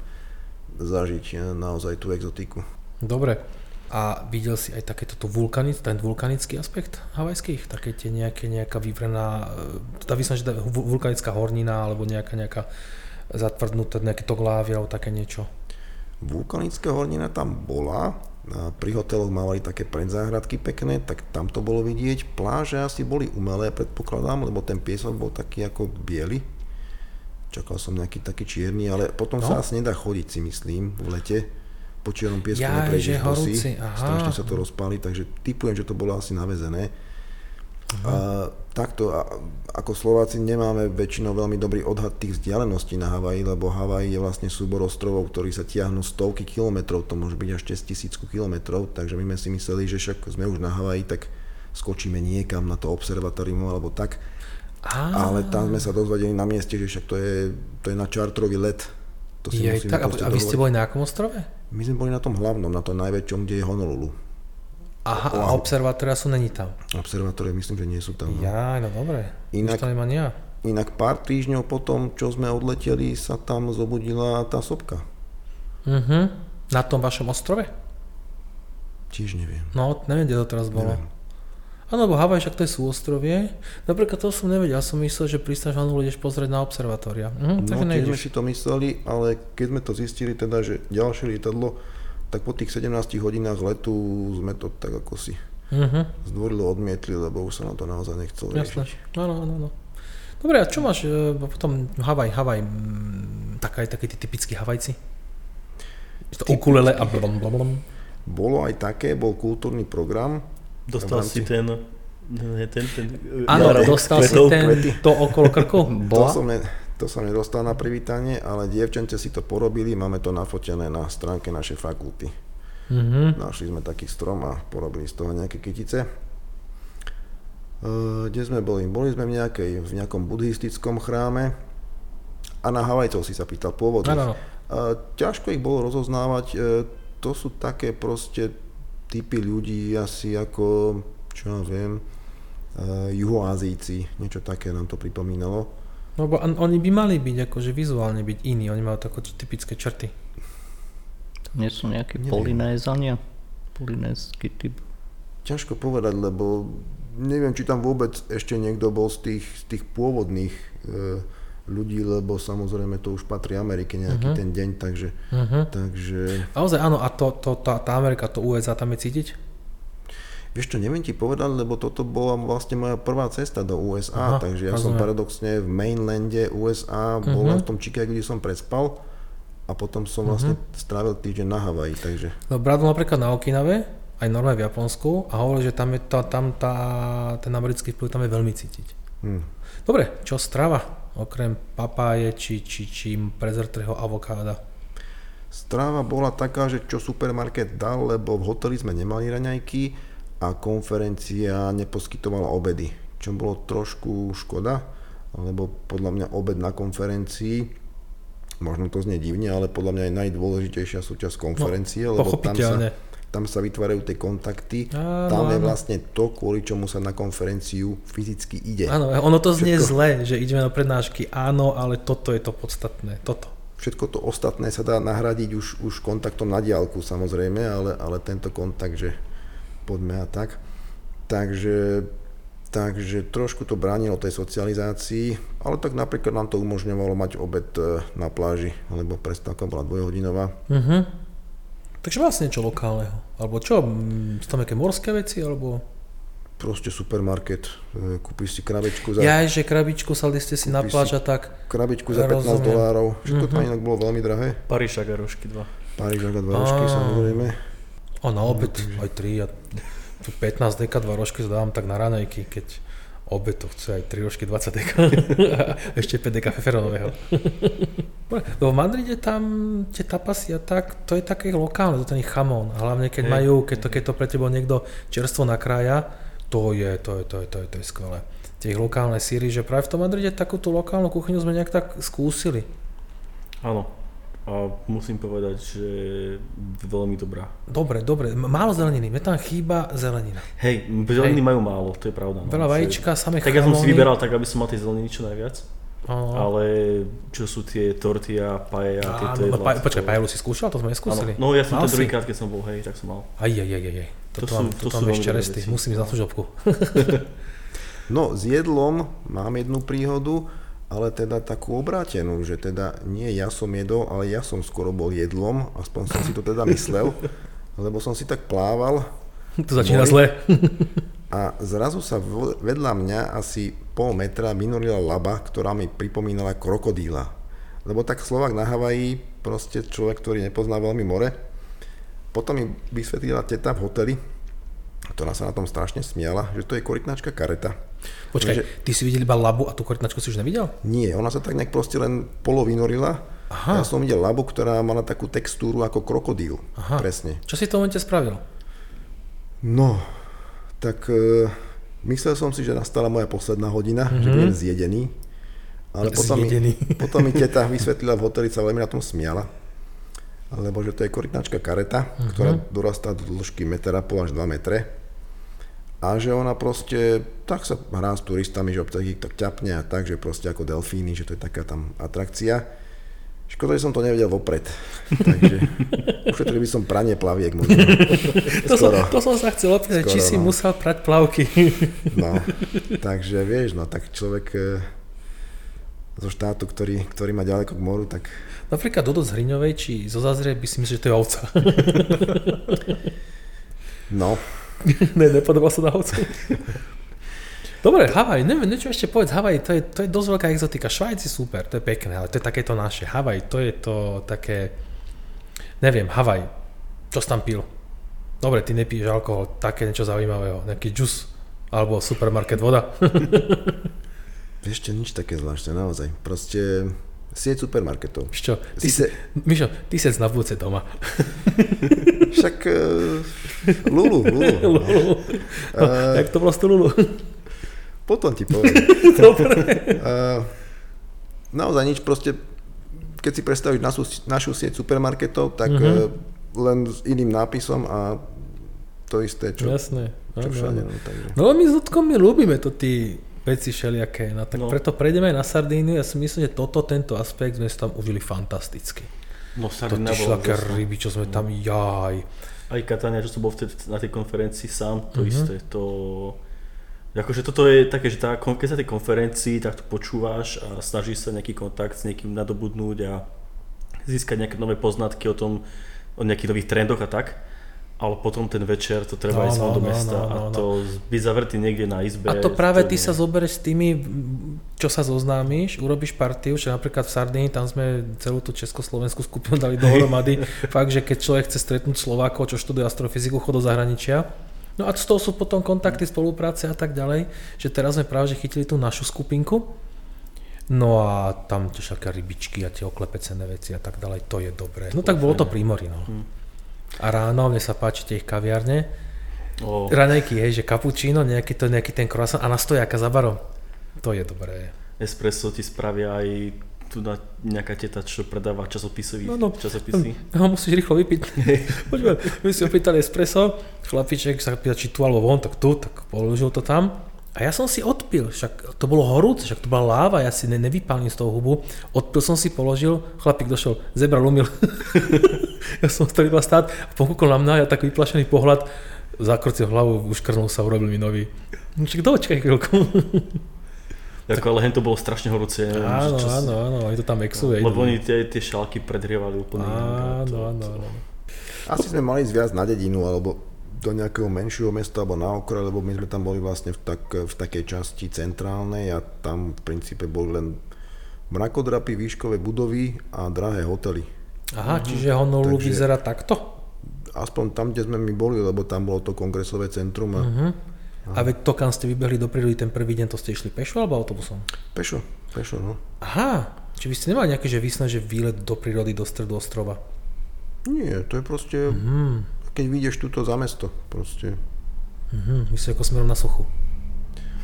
zažiť naozaj tú exotiku. Dobre. A videl si aj takéto vulkanic, ten vulkanický aspekt havajských? Také tie nejaké, nejaká vyvrená, e, dá som, že vulkanická hornina, alebo nejaká, nejaká zatvrdnuté, nejaké toglávy, alebo také niečo? Vulkanická hornina tam bola, pri hoteloch mávali také predzáhradky pekné, tak tam to bolo vidieť. Pláže asi boli umelé, predpokladám, lebo ten piesok bol taký ako biely. Čakal som nejaký taký čierny, ale potom no. sa asi nedá chodiť, si myslím, v lete. Po čiernom piesku ja, neprejdeš horúci, strašne sa to rozpáli, takže typujem, že to bolo asi navezené. Uh-huh. A, takto, a, ako Slováci nemáme väčšinou veľmi dobrý odhad tých vzdialeností na Havaji, lebo Havaj je vlastne súbor ostrovov, ktorí sa tiahnu stovky kilometrov, to môže byť až 6 tisícku kilometrov, takže my sme si mysleli, že však sme už na Havaji, tak skočíme niekam na to observatórium alebo tak. Ah. Ale tam sme sa dozvedeli na mieste, že však to je, to je na čartrový let. To si je, tak, a vy ste boli na akom ostrove? My sme boli na tom hlavnom, na tom najväčšom, kde je Honolulu. Aha, a observatória sú není tam? Observatórie myslím, že nie sú tam. No. Ja, no dobre. Inak, to nemá ja. inak pár týždňov potom, čo sme odleteli, sa tam zobudila tá sopka. Mhm. Na tom vašom ostrove? Tiež neviem. No, neviem, kde to teraz bolo. Neviem. Áno, lebo Havaj, však to je súostrovie. Napríklad to som nevedel, som myslel, že pristáš Honolu ideš pozrieť na observatória. Mhm, no, tiež sme si to mysleli, ale keď sme to zistili teda, že ďalšie lietadlo tak po tých 17 hodinách letu sme to tak ako si uh-huh. zdvorilo odmietli, lebo už sa nám to naozaj nechcelo riešiť. Áno, áno, áno. Dobre, a čo máš e, potom Havaj, Havaj, taká aj taký typický Havajci? To ukulele a blablabla. Bolo aj také, bol kultúrny program. Dostal si ten ten, ten, Áno, dostal si ten, to okolo krku? Bola? To som, ne, to som nedostal na privítanie, ale dievčence si to porobili, máme to nafotené na stránke našej fakulty. Mm-hmm. Našli sme taký strom a porobili z toho nejaké kytice. Uh, kde sme boli? Boli sme v, nejakej, v nejakom buddhistickom chráme a na Havajcov si sa pýtal pôvodných. Uh, ťažko ich bolo rozoznávať, uh, to sú také proste typy ľudí asi ako, čo ja viem, uh, juhoazíci, niečo také nám to pripomínalo. No bo oni by mali byť akože vizuálne byť iní, oni majú také typické črty. Nie sú nejaké polinézania? Polinézsky typ? Ťažko povedať, lebo neviem, či tam vôbec ešte niekto bol z tých, z tých pôvodných e, ľudí, lebo samozrejme to už patrí Amerike nejaký uh-huh. ten deň, takže... Uh-huh. takže... Naozaj áno, a to, to, tá, tá Amerika, to USA tam je cítiť? Vieš čo, neviem ti povedať, lebo toto bola vlastne moja prvá cesta do USA, Aha, takže ja rozumiem. som paradoxne v mainlande USA, uh-huh. bol v tom Chicago, kde som prespal a potom som mhm. vlastne uh-huh. strávil týždeň na Havaji, takže... No brat napríklad na Okinave, aj normálne v Japonsku a hovoril, že tam, je tá, tam tá, ten americký vplyv tam je veľmi cítiť. Hmm. Dobre, čo strava? Okrem papáje či, či, či prezrtého avokáda? Strava bola taká, že čo supermarket dal, lebo v hoteli sme nemali raňajky, a konferencia neposkytovala obedy, čo bolo trošku škoda, lebo podľa mňa obed na konferencii, možno to znie divne, ale podľa mňa je najdôležitejšia súčasť konferencie, no, lebo tam sa, tam sa vytvárajú tie kontakty, áno, tam je vlastne to, kvôli čomu sa na konferenciu fyzicky ide. Áno, ono to znie Všetko... zle, že ideme na prednášky, áno, ale toto je to podstatné, toto. Všetko to ostatné sa dá nahradiť už, už kontaktom na diálku samozrejme, ale, ale tento kontakt, že poďme a tak. Takže, takže trošku to bránilo tej socializácii, ale tak napríklad nám to umožňovalo mať obed e, na pláži, lebo prestávka bola dvojhodinová. Uh-huh. Takže vlastne čo lokálneho? Alebo čo, sú tam nejaké morské veci, alebo? Proste supermarket, e, kúpiš si krabičku za... Ja, že krabičku sa ste si na pláž a tak. Krabičku za 15 rozumiem. dolárov, všetko to inak bolo veľmi drahé. Parížak a rožky 2. Parížak a 2 rožky, samozrejme. A na obed aj 3 a 15 deka, 2 rožky dávam tak na ranejky, keď obed to chce aj 3 rožky 20 deka. <laughs> Ešte 5 deka feferonového. v Madride tam tie tapasy a tak, to je také lokálne, to ten chamón. Hlavne keď majú, keď to, keď to pre teba niekto čerstvo nakrája, to je, to je, to je, to je, to je skvelé. Tie lokálne síry, že práve v tom Madride takú tú lokálnu kuchyňu sme nejak tak skúsili. Áno, a musím povedať, že veľmi dobrá. Dobre, dobre. Málo zeleniny. Mne tam chýba zelenina. Hej, zeleniny Hej. majú málo, to je pravda. No. Veľa vajíčka, samé Tak ja som si vyberal tak, aby som mal tej zeleniny čo najviac. Oh. Ale čo sú tie tortilla, paella, Á, tieto no, no, jedlá, pa, počkaj, to- paelu si skúšal? To sme Áno. neskúsili. No ja som Mal si? druhýkrát, keď som bol, hej, tak som mal. Aj, aj, aj, aj. To Toto sú- to mám veľmi ešte resty. Musím ísť na služobku. <laughs> No, s jedlom mám jednu príhodu, ale teda takú obrátenú, že teda nie ja som jedol, ale ja som skoro bol jedlom, aspoň som si to teda myslel, <laughs> lebo som si tak plával to začína Môj? zle. <laughs> a zrazu sa vedľa mňa asi pol metra vynorila laba, ktorá mi pripomínala krokodíla. Lebo tak Slovak na Havaji, proste človek, ktorý nepozná veľmi more. Potom mi vysvetlila teta v hoteli, ktorá sa na tom strašne smiala, že to je korytnačka kareta. Počkaj, Že ty si videl iba labu a tú korytnačku si už nevidel? nie, ona sa tak nejak proste len polo vynorila. Aha. Ja som videl labu, ktorá mala takú textúru ako krokodíl. Aha. Presne. Čo si v tom momente spravil? No, tak e, myslel som si, že nastala moja posledná hodina, mm-hmm. že budem zjedený. Ale potom mi, <laughs> potom mi teta vysvetlila v hoteli, sa veľmi na tom smiala. Lebo že to je korytnačka kareta, mm-hmm. ktorá dorastá do dĺžky 1,5 až 2 metre. A že ona proste, tak sa hrá s turistami, že ich tak ťapne a tak, že proste ako delfíny, že to je taká tam atrakcia. Škoda, že som to nevedel vopred. Takže <laughs> ušetril by som pranie plaviek možno. To som, to som sa chcel opýtať, či si no. musel prať plavky. No, takže vieš, no tak človek e, zo štátu, ktorý, ktorý má ďaleko k moru, tak Napríklad Dodo z Hriňovej či zo Zazrie by si myslel, že to je ovca. no, <laughs> ne, nepodobal sa na ovcu. <laughs> Dobre, Havaj, neviem, niečo ešte povedz, Havaj, to je, to je dosť veľká exotika. Švajc je super, to je pekné, ale to je takéto naše. Havaj, to je to také, neviem, Havaj, čo si tam pil? Dobre, ty nepiješ alkohol, také niečo zaujímavého, nejaký džus, alebo supermarket voda. <laughs> ešte nič také zvláštne, naozaj. Proste sieť supermarketov. Čo, ty si, Sice- Mišo, ty si na budúce doma. Však e, Lulu, Lulu. <laughs> Lulu. No, jak to bolo s Lulu? Potom ti poviem. <laughs> Dobre. E, naozaj nič, proste keď si predstavíš našu, našu sieť supermarketov, tak e, len s iným nápisom a to isté, čo, Jasné. čo áno, všade. áno. No, takže. No my s Ľudkom my ľúbime to tí veci všelijaké, no tak no. No. preto prejdeme aj na Sardíniu, ja si myslím, že toto, tento aspekt sme si tam užili fantasticky. No tie bola úžasná. ryby, čo sme tam, jaj. Aj Katania, čo som bol vtedy na tej konferencii sám, to Mhm. isté, to... Akože toto je také, že tá, keď sa tej konferencii, tak to počúvaš a snažíš sa nejaký kontakt s niekým nadobudnúť a získať nejaké nové poznatky o tom, o nejakých nových trendoch a tak. Ale potom ten večer to No, treba ísť no, do no, mesta no, no, a no. to byť zavretý niekde na izbe. A to práve to ty nie. sa zoberieš s tými, čo sa zoznámiš, urobíš partiu, že napríklad v Sardínii, tam sme celú tú československú skupinu dali dohromady. <laughs> Fakt, že keď človek chce stretnúť Slovákov, čo študuje astrofyziku, chod do zahraničia. No a z toho sú potom kontakty, spolupráce a tak ďalej, že teraz sme práve že chytili tú našu skupinku. No a tam tie všaké rybičky a tie oklepecené veci a tak ďalej, to je dobré. No tak bolo to pri mori, no. A ráno, mne sa páči tie ich kaviarne, O, raňajky, hej, že cappuccino, nejaký, to, nejaký ten croissant a na stojaka za barom. To je dobré. espresso ti spravia aj tu na nejaká teta, čo predáva časopisový, No, no. časopisy. No, musíš rýchlo vypiť. <laughs> Počúvaj, my si opýtali espresso, chlapiček sa pýta, či tu alebo von, tak tu, tak položil to tam. A ja som si odpil, však to bolo horúce, však to bola láva, ja si ne, nevypálím z toho hubu. Odpil som si, položil, chlapík došiel, zebral, umil. <laughs> ja som stal iba stáť a pokúkol na mňa, ja tak vyplašený pohľad, zakrcil hlavu, uškrnul sa, urobil mi nový. No, Však dočkaj chvíľku. <laughs> Ako, ale hen to bolo strašne horúce. neviem, áno, čo, áno, áno, oni to tam exuje. Lebo oni tie, tie šálky predrievali úplne. Áno, to- áno, áno. Asi sme mali ísť viac na dedinu, alebo do nejakého menšieho mesta, alebo na okraj, lebo my sme tam boli vlastne v, tak, v takej časti centrálnej a tam v princípe boli len mrakodrapy, výškové budovy a drahé hotely. Aha, čiže Honolulu Takže- vyzerá takto? Aspoň tam, kde sme my boli, lebo tam bolo to kongresové centrum a A veď to, kam ste vybehli do prírody ten prvý deň, to ste išli pešo alebo autobusom? pešo, pešo, no. Aha, či vy ste nemali nejaký, že vysné, že výlet do prírody, do stredu ostrova? Nie, to je proste, Mhm. keď vyjdeš tuto za mesto, proste. Mhm, myslím, ako smerom na suchu.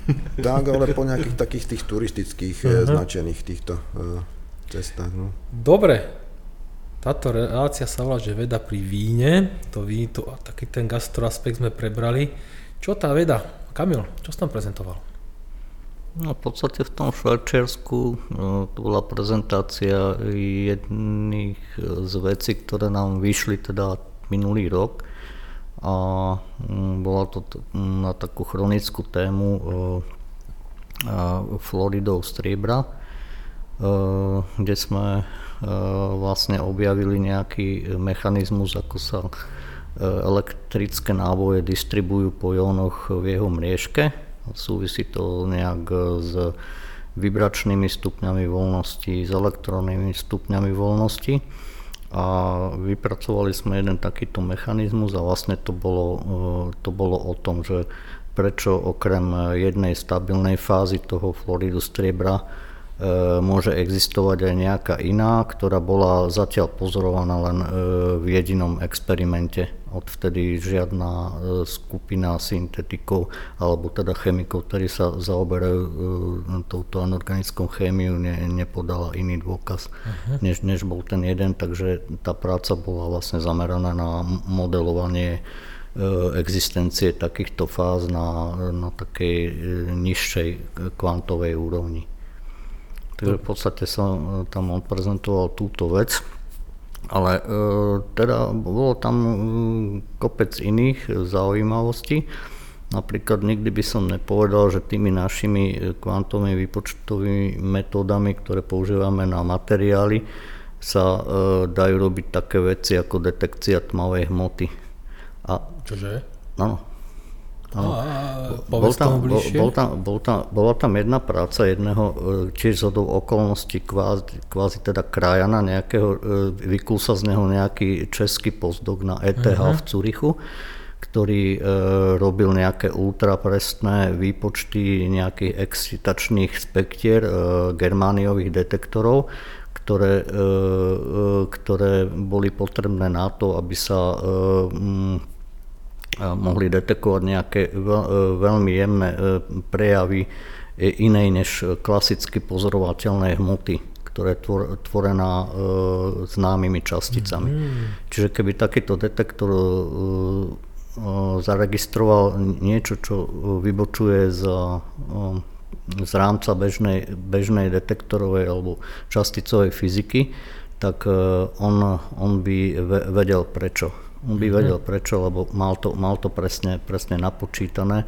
<laughs> Tak, ale po nejakých takých tých turistických uh značených týchto uh, cestách, no. Dobre, táto relácia sa volá, že veda pri víne, to vín, to, taký ten gastroaspekt sme prebrali. Čo tá veda? Kamil, čo si tam prezentoval? No, v podstate v tom Švajčiarsku no, to bola prezentácia jedných z vecí, ktoré nám vyšli teda minulý rok a mm, bola to na takú chronickú tému e, Floridou striebra, e, kde sme e, vlastne objavili nejaký mechanizmus, ako sa elektrické náboje distribujú po jónoch v jeho mriežke. Súvisí to nejak s vibračnými stupňami voľnosti, s elektrónnymi stupňami voľnosti. A vypracovali sme jeden takýto mechanizmus a vlastne to bolo, to bolo o tom, že prečo okrem jednej stabilnej fázy toho Floridu striebra E, môže existovať aj nejaká iná, ktorá bola zatiaľ pozorovaná len e, v jedinom experimente. Odvtedy žiadna e, skupina syntetikov alebo teda chemikov, ktorí sa zaoberajú touto anorganickou chémiou, ne, nepodala iný dôkaz, uh-huh. než, než bol ten jeden, takže tá práca bola vlastne zameraná na modelovanie existencie takýchto fáz na, na takej nižšej kvantovej úrovni. Takže v podstate som e, tam odprezentoval túto vec. Ale e, teda bolo tam mm, kopec iných zaujímavostí. Napríklad nikdy by som nepovedal, že tými našimi e, kvantovými výpočtovými metódami, ktoré používame na materiály, sa dajú robiť také veci ako detekcia tmavej hmoty. A, Čože? Áno, No, bol tam, bol, bol tam, bol tam, bola tam jedna práca jedného, e, tiež z okolností kvázi, kvázi teda krajana nejakého, e, vykul sa z neho nejaký český postdok na ETH uh-huh. v Curichu, ktorý e, robil nejaké ultrapresné výpočty nejakých excitačných spektier e, germániových detektorov, ktoré, e, e, ktoré boli potrebné na to, aby sa e, mohli detekovať nejaké veľmi jemné e, prejavy inej než klasicky pozorovateľné hmoty, ktoré je tvorená známymi časticami. Mm. Čiže keby takýto detektor zaregistroval niečo, čo vybočuje z, z rámca bežnej, bežnej detektorovej alebo časticovej fyziky, tak on, on by vedel prečo on by vedel prečo, lebo mal to, mal to presne, presne napočítané,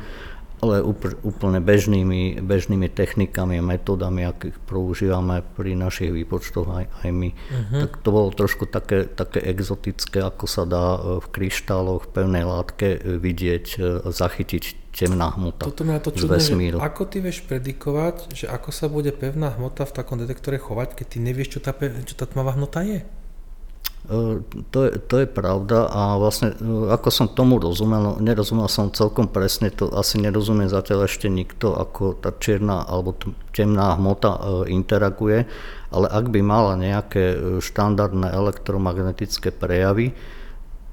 ale úplne bežnými, bežnými technikami a metódami, akých používame pri našich výpočtoch aj, aj my. Uh-huh. Tak to bolo trošku také, také exotické, ako sa dá e, v kryštáloch, v pevnej látke e, vidieť, e, zachytiť temná hmota Toto mňa to čudné, že ako ty vieš predikovať, že ako sa bude pevná hmota v takom detektore chovať, keď ty nevieš, čo tá, čo tá tmavá hmota je? E, to je, to je pravda a vlastne e, ako som tomu rozumel, nerozumel som celkom presne, to asi nerozumie zatiaľ ešte nikto, ako tá čierna alebo temná hmota e, interaguje, ale ak by mala nejaké štandardné elektromagnetické prejavy,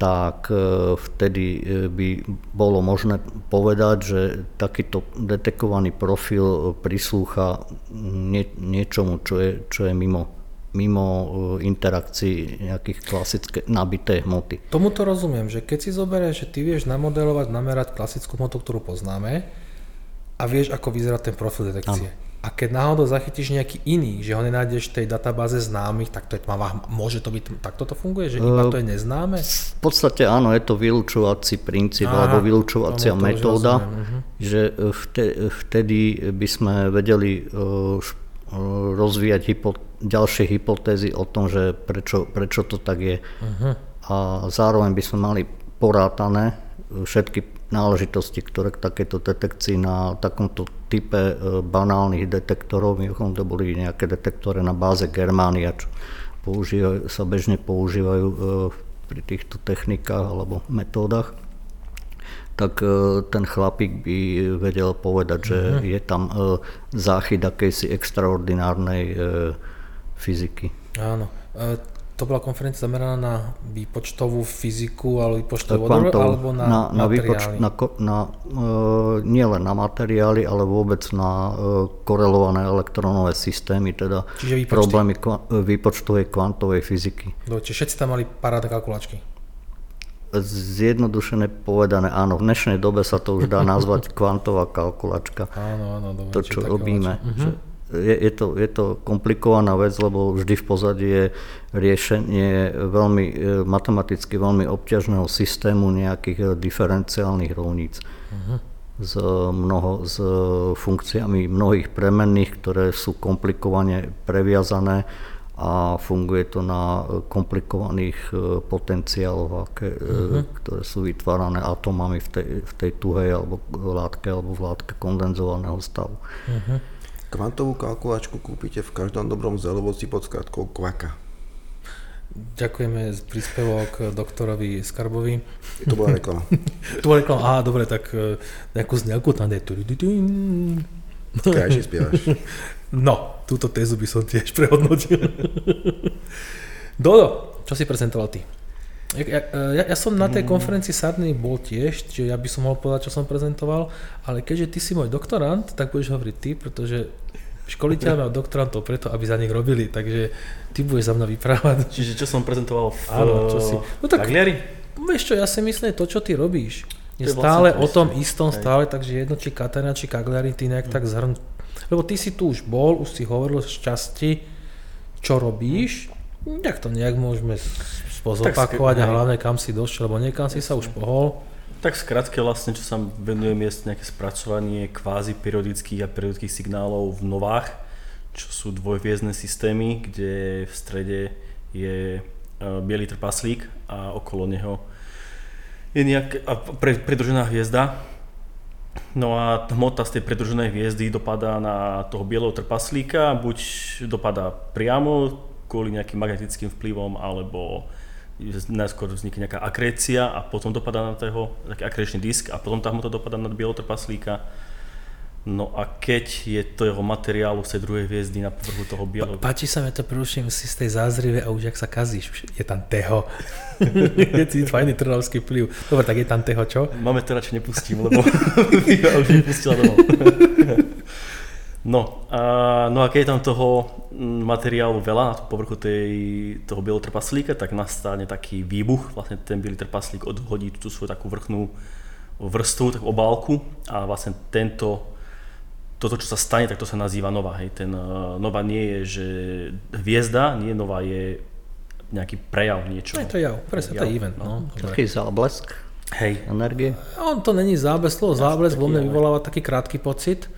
tak vtedy by bolo možné povedať, že takýto detekovaný profil prislúcha nie, niečomu, čo je, čo je mimo mimo uh, interakcií nejakých klasické nabité hmoty. Tomu to rozumiem, že keď si zoberieš, že ty vieš namodelovať, namerať klasickú hmotu, ktorú poznáme a vieš, ako vyzerá ten profil detekcie. Ano. A keď náhodou zachytíš nejaký iný, že ho nenájdeš v tej databáze známych, tak to je tmavá, môže to byť, tak toto funguje, že iba to je neznáme? V podstate áno, je to vylúčovací princíp Aha, alebo vylúčovacia metóda, uh-huh. že vtedy by sme vedeli rozvíjať hypo, ďalšie hypotézy o tom, že prečo, prečo to tak je. Uh-huh. A zároveň by sme mali porátané všetky náležitosti, ktoré k takéto detekcii na takomto type e, banálnych detektorov, mimochodom to boli nejaké detektory na báze Germánia, čo používajú, sa bežne používajú e, pri týchto technikách alebo metódach, tak e, ten chlapík by vedel povedať, že mm-hmm. je tam záchyt akejsi extraordinárnej fyziky. Áno. To bola konferencia zameraná na výpočtovú fyziku, ale výpočtovú vodoru, alebo na, na, na materiály? na, na, nie len na materiály, ale vôbec na korelované elektronové systémy, teda Čiže problémy výpočtovej kvantovej fyziky. Dobre, čiže všetci tam mali parádne kalkulačky? zjednodušené povedané, áno, v dnešnej dobe sa to už dá nazvať <laughs> kvantová kalkulačka. Áno, áno, dobre, to, čo robíme. Uh-huh. Je, je, to, je to komplikovaná vec, lebo vždy v pozadí je riešenie veľmi, e, matematicky veľmi obťažného systému nejakých e, diferenciálnych rovníc. Uh-huh. S, mnoho, s funkciami mnohých premenných, ktoré sú komplikovane previazané a funguje to na komplikovaných e, potenciáloch, aké, uh-huh. ktoré sú vytvárané atomami v tej, v tej tuhej alebo látke alebo v látke kondenzovaného stavu. Uh-huh. Kvantovú kalkulačku kúpite v každom dobrom zelovoci pod skratkou kvaka. Ďakujeme z príspevok doktorovi Skarbovi. To bola reklama. <laughs> to bola reklama, aha, dobre, tak e, nejakú znelku tam je. Krajšie spievaš. No, túto tézu by som tiež prehodnotil. <laughs> Dodo, čo si prezentoval ty? Ja, ja, ja som na tej mm. konferencii Sadny bol tiež, čiže ja by som mohol povedať, čo som prezentoval, ale keďže ty si môj doktorant, tak budeš hovoriť ty, pretože školiteľ mal doktorantov preto, aby za nich robili, takže ty budeš za mňa vyprávať. Čiže čo som prezentoval v Áno, čo si... No tak, Tagliari? Vieš čo, ja si myslím, to, čo ty robíš, je, je stále vlastne o tom istom, stále, takže jedno, či Katarina, či Kagliari, ty nejak mm. tak zhrn, lebo ty si tu už bol, už si hovoril z časti, čo robíš, tak to nejak môžeme spozopakovať a hlavne kam si došiel, lebo niekam si sa už pohol. Tak skratke vlastne, čo sa venujem, je nejaké spracovanie kvázi periodických a periodických signálov v novách, čo sú dvojviezdne systémy, kde v strede je uh, biely trpaslík a okolo neho je nejak, a pridružená hviezda, No a hmota z tej predruženej hviezdy dopadá na toho bieleho trpaslíka, buď dopadá priamo kvôli nejakým magnetickým vplyvom, alebo najskôr vznikne nejaká akrécia a potom dopadá na toho, taký akréčný disk a potom tá hmota dopadá na bieleho trpaslíka No a keď je to jeho materiálu z tej druhej hviezdy na povrchu toho bieleho... Páči sa mi to preruším si z tej zázrive a už ak sa kazíš, je tam teho. <laughs> je ti fajný trnavský vplyv. Dobre, tak je tam teho čo? Máme to radšej nepustím, lebo <laughs> ja už vypustila domov. <laughs> no, a, no a keď je tam toho mm, materiálu veľa na povrchu tej, toho bieleho trpaslíka, tak nastane taký výbuch, vlastne ten bielý trpaslík odhodí tú svoju takú vrchnú vrstvu, takú obálku a vlastne tento toto, čo sa stane, tak to sa nazýva nova. Hej. Ten, uh, nova nie je, že hviezda, nie nova je nejaký prejav niečo. Je to jav, presne, to je event. No. no taký záblesk Hej. energie. On to není záblesk, slovo záblesk vo mne vyvoláva taký krátky pocit.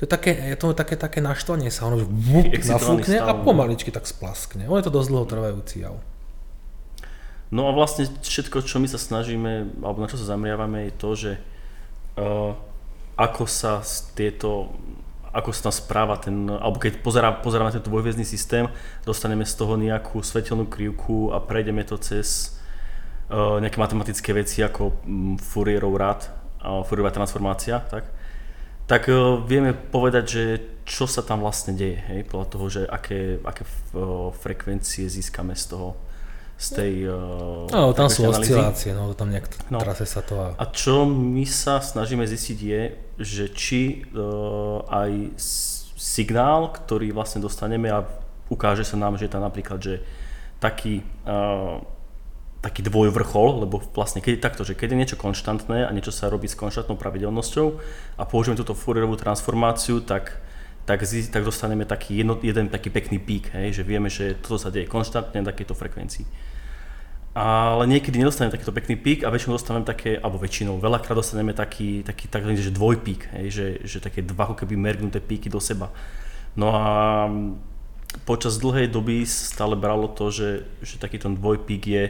To je také, je to také, také naštvanie sa, ono vup, nafúkne a no. pomaličky tak splaskne. On je to dosť dlho trvajúci jav. No a vlastne všetko, čo my sa snažíme, alebo na čo sa zameriavame, je to, že uh, ako sa tieto ako sa tam správa ten, alebo keď pozerá, pozeráme tento dvojviezdný systém, dostaneme z toho nejakú svetelnú krivku a prejdeme to cez uh, nejaké matematické veci ako um, Fourierov rád, uh, Fourierová transformácia, tak, tak uh, vieme povedať, že čo sa tam vlastne deje, hej, podľa toho, že aké, aké uh, frekvencie získame z toho z tej... Uh, no, tam sú oscilácie, no tam nejak no. trase sa to. A... a čo my sa snažíme zistiť je, že či uh, aj signál, ktorý vlastne dostaneme a ukáže sa nám, že je tam napríklad, že taký, uh, taký dvojvrchol, lebo vlastne keď je takto, že keď je niečo konštantné a niečo sa robí s konštantnou pravidelnosťou a použijeme túto Fourierovú transformáciu, tak tak, tak dostaneme taký jedno, jeden taký pekný pík, hej, že vieme, že toto sa deje konštantne na takéto frekvencii. Ale niekedy nedostaneme takýto pekný pík a väčšinou dostaneme také, alebo väčšinou, veľakrát dostaneme taký, taký taký že dvojpík, hej, že, že také dva keby mergnuté píky do seba. No a počas dlhej doby stále bralo to, že, že takýto dvojpík je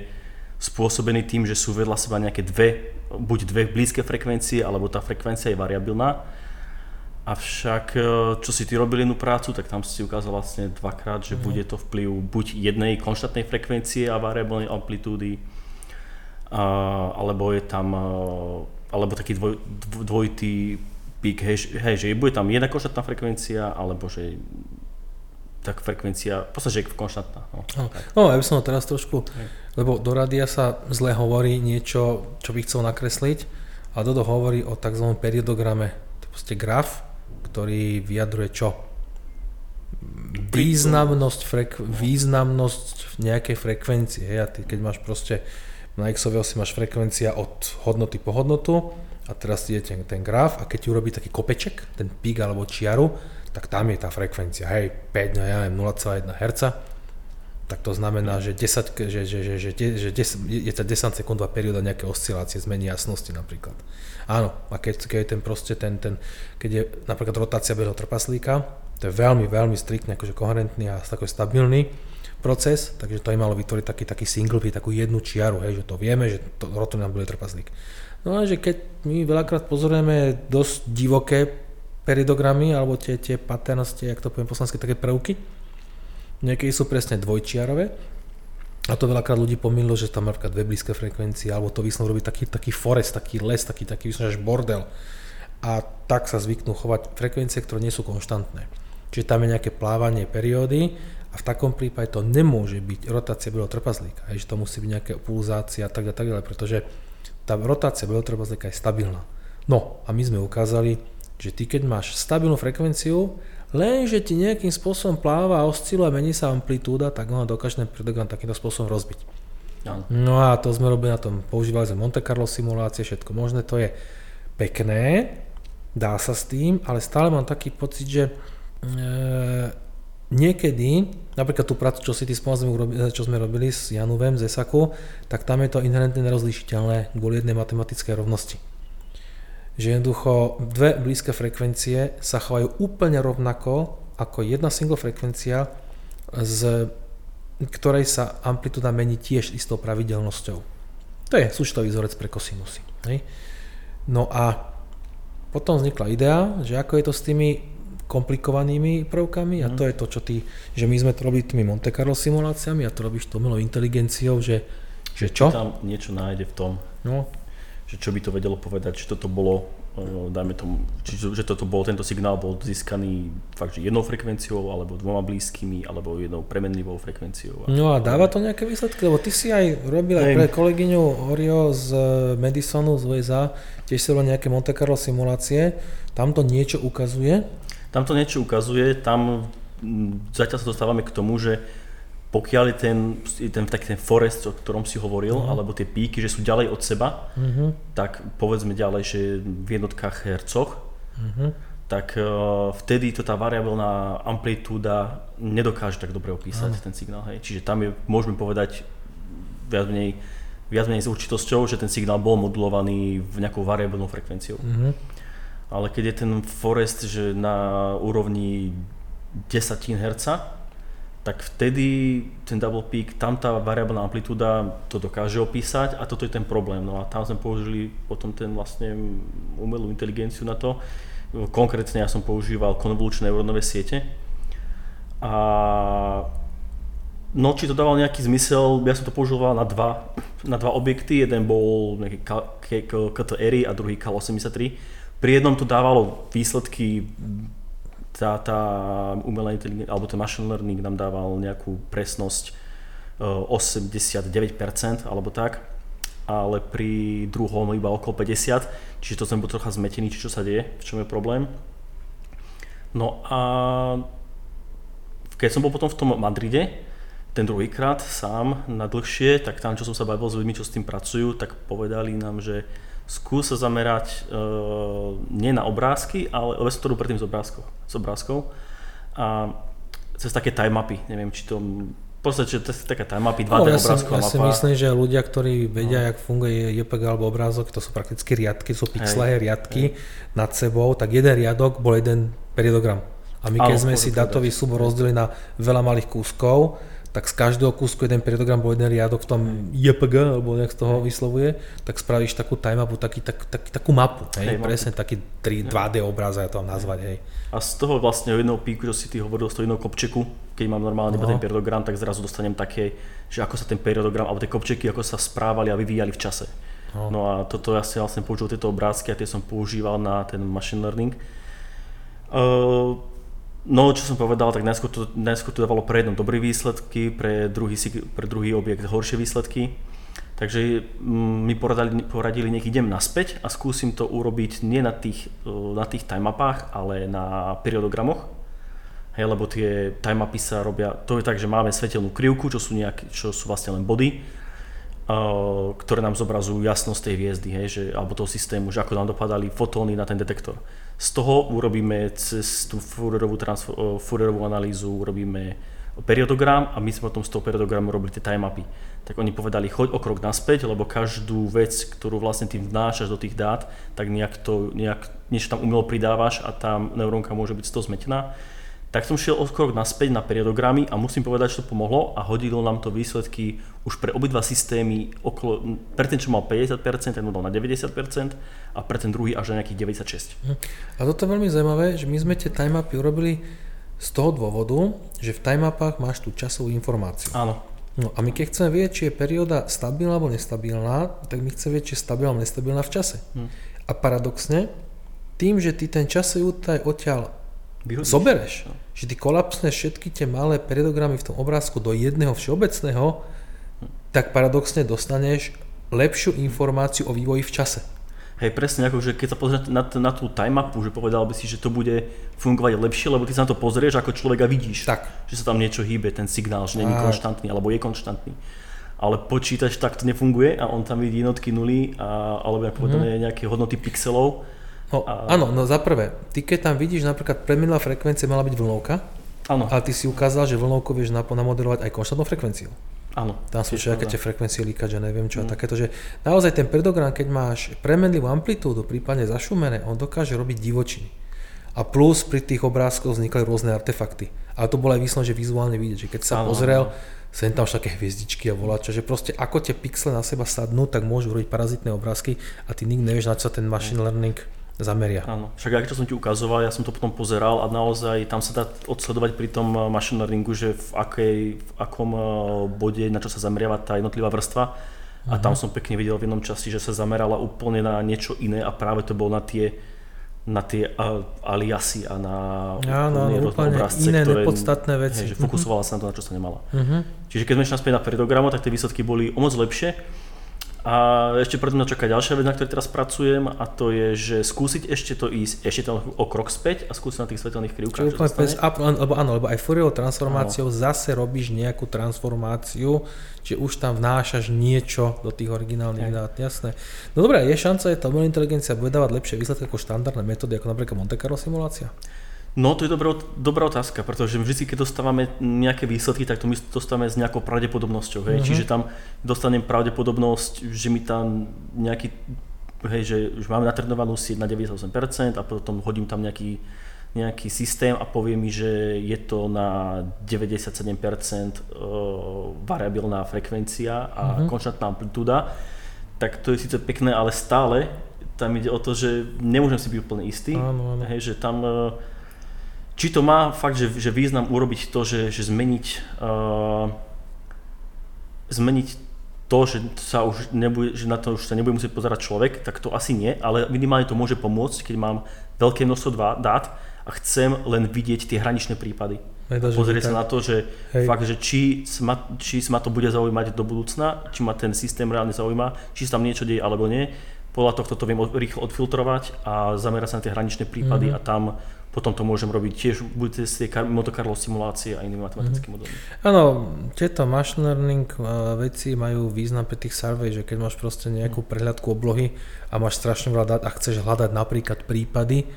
spôsobený tým, že sú vedľa seba nejaké dve, buď dve blízke frekvencie, alebo tá frekvencia je variabilná Avšak, e, čo si ty robili jednu prácu, tak tam si ukázal vlastne dvakrát, že mm. bude to vplyv buď jednej konštantnej frekvencie a variabilnej amplitúdy, alebo je tam, e, alebo taký dvoj, dvojitý pík, hej, hej, že bude tam jedna konštantná frekvencia, alebo že tak frekvencia, v podstate, je konštantná. No, no, no ja by som teraz trošku, hej. lebo do radia sa zle hovorí niečo, čo by chcel nakresliť, a Dodo hovorí o tzv. periodograme, to je proste graf, ktorý vyjadruje čo? Významnosť, frek- významnosť nejakej frekvencie. Hej? A ty keď máš proste Na x si máš frekvencia od hodnoty po hodnotu a teraz je ten, ten graf a keď ti urobí taký kopeček, ten pík alebo čiaru, tak tam je tá frekvencia, hej, 5, no ja neviem, 0,1 Hz, tak to znamená, že, 10, že, že, že, že, že 10, je to 10 sekundová perióda nejaké oscilácie, zmení jasnosti napríklad. Áno, a keď, keď je ten proste ten, ten, keď je napríklad rotácia bežného trpaslíka, to je veľmi, veľmi striktne akože koherentný a taký stabilný proces, takže to aj malo vytvoriť taký, taký single, takú jednu čiaru, hej, že to vieme, že to rotuje nám bude trpaslík. No a že keď my veľakrát pozorujeme dosť divoké peridogramy, alebo tie, tie patternosti, jak to poviem po také prvky, niekedy sú presne dvojčiarové, a to veľakrát ľudí pomýlilo, že tam napríklad dve blízke frekvencie, alebo to vysnú robiť taký, taký forest, taký les, taký, taký vysnú až bordel. A tak sa zvyknú chovať frekvencie, ktoré nie sú konštantné. Čiže tam je nejaké plávanie periódy a v takom prípade to nemôže byť rotácia beloho trpazlíka. Hej, že to musí byť nejaká pulzácia a tak a tak ďalej, pretože tá rotácia beloho trpazlíka je stabilná. No a my sme ukázali, že ty keď máš stabilnú frekvenciu Lenže ti nejakým spôsobom pláva a osciluje, mení sa amplitúda, tak ono dokáže ten predogram takýmto spôsobom rozbiť. No. no a to sme robili na tom, používali sme Monte Carlo simulácie, všetko možné, to je pekné, dá sa s tým, ale stále mám taký pocit, že e, niekedy, napríklad tú prácu, čo si ty spomínal, čo sme robili s Januvem z ESAKu, tak tam je to inherentne nerozlišiteľné kvôli jednej matematickej rovnosti že jednoducho dve blízke frekvencie sa chovajú úplne rovnako ako jedna single frekvencia, z ktorej sa amplitúda mení tiež istou pravidelnosťou. To je súčtový vzorec pre kosinusy. Hej? No a potom vznikla idea, že ako je to s tými komplikovanými prvkami a to mhm. je to, čo ty, že my sme to robili tými Monte Carlo simuláciami a to robíš tou milou inteligenciou, že, že čo? Tam niečo nájde v tom. No, že čo by to vedelo povedať, či toto bolo, eh, dajme tomu, či, že toto bol, tento signál bol získaný fakt, že jednou frekvenciou, alebo dvoma blízkymi, alebo jednou premenlivou frekvenciou. No a dáva to nejaké výsledky? Lebo ty si aj robil aj pre kolegyňu Orio z Madisonu z USA, tiež si robil nejaké Monte Carlo simulácie, tam to niečo ukazuje? Tam to niečo ukazuje, tam hm, zatiaľ sa dostávame k tomu, že pokiaľ je ten, ten, taký ten forest, o ktorom si hovoril, uh-huh. alebo tie píky, že sú ďalej od seba, uh-huh. tak povedzme ďalej, že v jednotkách hercoch, uh-huh. tak uh, vtedy to tá variabilná amplitúda nedokáže tak dobre opísať uh-huh. ten signál. Hej. Čiže tam je, môžeme povedať viac menej, viac menej s určitosťou, že ten signál bol modulovaný v nejakou variabilnou frekvenciou. Uh-huh. Ale keď je ten forest že na úrovni desatín herca, tak vtedy ten double peak, tam tá variabilná amplitúda to dokáže opísať a toto je ten problém. No a tam sme použili potom ten vlastne umelú inteligenciu na to. Konkrétne ja som používal konvolučné neurónové siete. A no, či to dával nejaký zmysel, ja som to používal na dva, na dva objekty, jeden bol nejaký KTR a druhý KL83. Pri jednom to dávalo výsledky tá, tá umelá inteligencia, alebo ten machine learning nám dával nejakú presnosť 89% e, alebo tak, ale pri druhom iba okolo 50, čiže to som bol trocha zmetený, či čo sa deje, v čom je problém. No a keď som bol potom v tom Madride, ten druhýkrát sám na dlhšie, tak tam, čo som sa bavil s ľuďmi, čo s tým pracujú, tak povedali nám, že skús sa zamerať uh, nie na obrázky, ale o ktorú predtým z obrázkov, z obrázkov. A cez také time mapy, neviem, či to v podstate, to je taká time mapy, 2D no, ja obrázková ja si myslím, že ľudia, ktorí vedia, no. jak funguje JPG alebo obrázok, to sú prakticky riadky, sú pixelaje riadky hej. nad sebou, tak jeden riadok bol jeden periodogram. A my keď sme si datový súbor rozdelili na veľa malých kúskov, tak z každého kúsku jeden periodogram bol jeden riadok v tom JPG, alebo nejak z toho vyslovuje, tak spravíš takú time mapu, taký, tak, tak, takú mapu, hej, hej presne taký 3, 2D obraz, ja to mám nazvať, hej. A z toho vlastne jedného píku, čo si ty hovoril, z toho jedného kopčeku, keď mám normálne no. ten periodogram, tak zrazu dostanem také, že ako sa ten periodogram, alebo tie kopčeky, ako sa správali a vyvíjali v čase. No, no a toto ja si vlastne použil tieto obrázky a tie som používal na ten machine learning. Uh, No, čo som povedal, tak najskôr to, najskôr to dávalo pre jedno dobré výsledky, pre druhý, pre druhý objekt horšie výsledky. Takže mm, mi poradili, poradili, nech idem naspäť a skúsim to urobiť nie na tých, e, na tých time mapách, ale na periodogramoch. Hej, lebo tie time mapy sa robia, to je tak, že máme svetelnú krivku, čo sú, nejaké, čo sú vlastne len body. ktoré nám zobrazujú jasnosť tej hviezdy, hej, že, alebo toho systému, že ako nám dopadali fotóny na ten detektor. Z toho urobíme cez tú Fourierovú, Fourierovú analýzu, urobíme periodogram a my sme potom z toho periodogramu robili tie time. Tak oni povedali, choď o krok naspäť, lebo každú vec, ktorú vlastne tým vnášaš do tých dát, tak nejak to, nejak, niečo tam umelo pridávaš a tá neurónka môže byť z toho zmetená. Tak som šiel o krok naspäť na periodogramy a musím povedať, že to pomohlo a hodilo nám to výsledky už pre obidva systémy okolo, pre ten, čo mal 50%, ten dal na 90% a pre ten druhý až na nejakých 96%. Hm. A toto je veľmi zaujímavé, že my sme tie time mapy urobili z toho dôvodu, že v time-mapách máš tú časovú informáciu. Áno. No a my keď chceme vedieť, či je perióda stabilná alebo nestabilná, tak my chceme vedieť, či je stabilná alebo nestabilná v čase. Hm. A paradoxne, tým, že ty ten časový útaj odtiaľ Vyhodíš. zobereš, no. že ty kolapsneš všetky tie malé periodogramy v tom obrázku do jedného všeobecného, tak paradoxne dostaneš lepšiu informáciu o vývoji v čase. Hej, presne, ako, že keď sa pozrieš na, na tú time mapu, že povedal by si, že to bude fungovať lepšie, lebo ty sa na to pozrieš ako človek a vidíš, tak. že sa tam niečo hýbe, ten signál, že není konštantný, alebo je konštantný. Ale počítač tak to nefunguje a on tam vidí jednotky nuly, a, alebo ako mm. nejaké hodnoty pixelov. No, a... Áno, no za prvé, ty keď tam vidíš napríklad preminulá frekvencia mala byť vlnovka, Áno. A ty si ukázal, že vlnovku vieš namodelovať aj konštantnou frekvenciu. Áno. Tam sú všetky tie frekvencie líkať, že neviem čo mm. a takéto, že naozaj ten predogram, keď máš premenlivú amplitúdu, prípadne zašumené, on dokáže robiť divočiny. A plus pri tých obrázkoch vznikali rôzne artefakty. Ale to bolo aj výsledne, že vizuálne vidieť, že keď sa áno, pozrel, áno. sem tam všaké hviezdičky a voláča, že proste ako tie pixle na seba sadnú, tak môžu robiť parazitné obrázky a ty nikdy nevieš, na čo sa ten machine learning zameria. Áno, však ak čo som ti ukazoval, ja som to potom pozeral a naozaj tam sa dá odsledovať pri tom eh, machine learningu, že v, akej, v akom eh, bode, na čo sa zameriava tá jednotlivá vrstva. A tam mhm. som pekne videl v jednom časti, že sa zamerala úplne na niečo iné a práve to bolo na tie na tie uh, aliasy a na Áno, úplne, úplne obrazce, iné ktoré, nepodstatné veci. Hej, že fokusovala uh-huh. sa na to, na čo sa nemala. Uh-huh. Čiže keď sme šli naspäť na periodogramu, tak tie výsledky boli o moc lepšie a ešte predo mňa čaká ďalšia vec, na ktorej teraz pracujem a to je, že skúsiť ešte to ísť ešte to o krok späť a skúsiť na tých svetelných krivkách. Čiže úplne pes, lebo áno, lebo aj Fourierovou transformáciou áno. zase robíš nejakú transformáciu, čiže už tam vnášaš niečo do tých originálnych dát, jasné. No dobré, je šanca, že tá umelá inteligencia bude dávať lepšie výsledky ako štandardné metódy, ako napríklad Monte Carlo simulácia? No to je dobrá, dobrá otázka, pretože vždy, keď dostávame nejaké výsledky, tak to my dostávame s nejakou pravdepodobnosťou. Hej? Mm-hmm. Čiže tam dostanem pravdepodobnosť, že mi tam nejaký, hej, že už máme natrenovanú sieť na 98% a potom hodím tam nejaký, nejaký systém a povie mi, že je to na 97% variabilná frekvencia a mm-hmm. konštantná amplitúda, tak to je síce pekné, ale stále tam ide o to, že nemôžem si byť úplne istý, áno, áno. Hej, že tam či to má fakt, že, že význam urobiť to, že, že zmeniť, uh, zmeniť to, že, sa už nebude, že na to už sa nebude musieť pozerať človek, tak to asi nie, ale minimálne to môže pomôcť, keď mám veľké množstvo dát a chcem len vidieť tie hraničné prípady. Pozrieť sa na to, že Hej. fakt, že či ma, či ma to bude zaujímať do budúcna, či ma ten systém reálne zaujíma, či sa tam niečo deje alebo nie. Podľa tohto to viem rýchlo odfiltrovať a zamerať sa na tie hraničné prípady mm-hmm. a tam potom to môžem robiť tiež buď cez tie Monte Carlo simulácie a inými matematickými mm-hmm. modely. Áno, tieto machine learning veci majú význam pre tých survey, že keď máš proste nejakú mhm. prehľadku oblohy a máš strašne veľa dát a chceš hľadať napríklad prípady,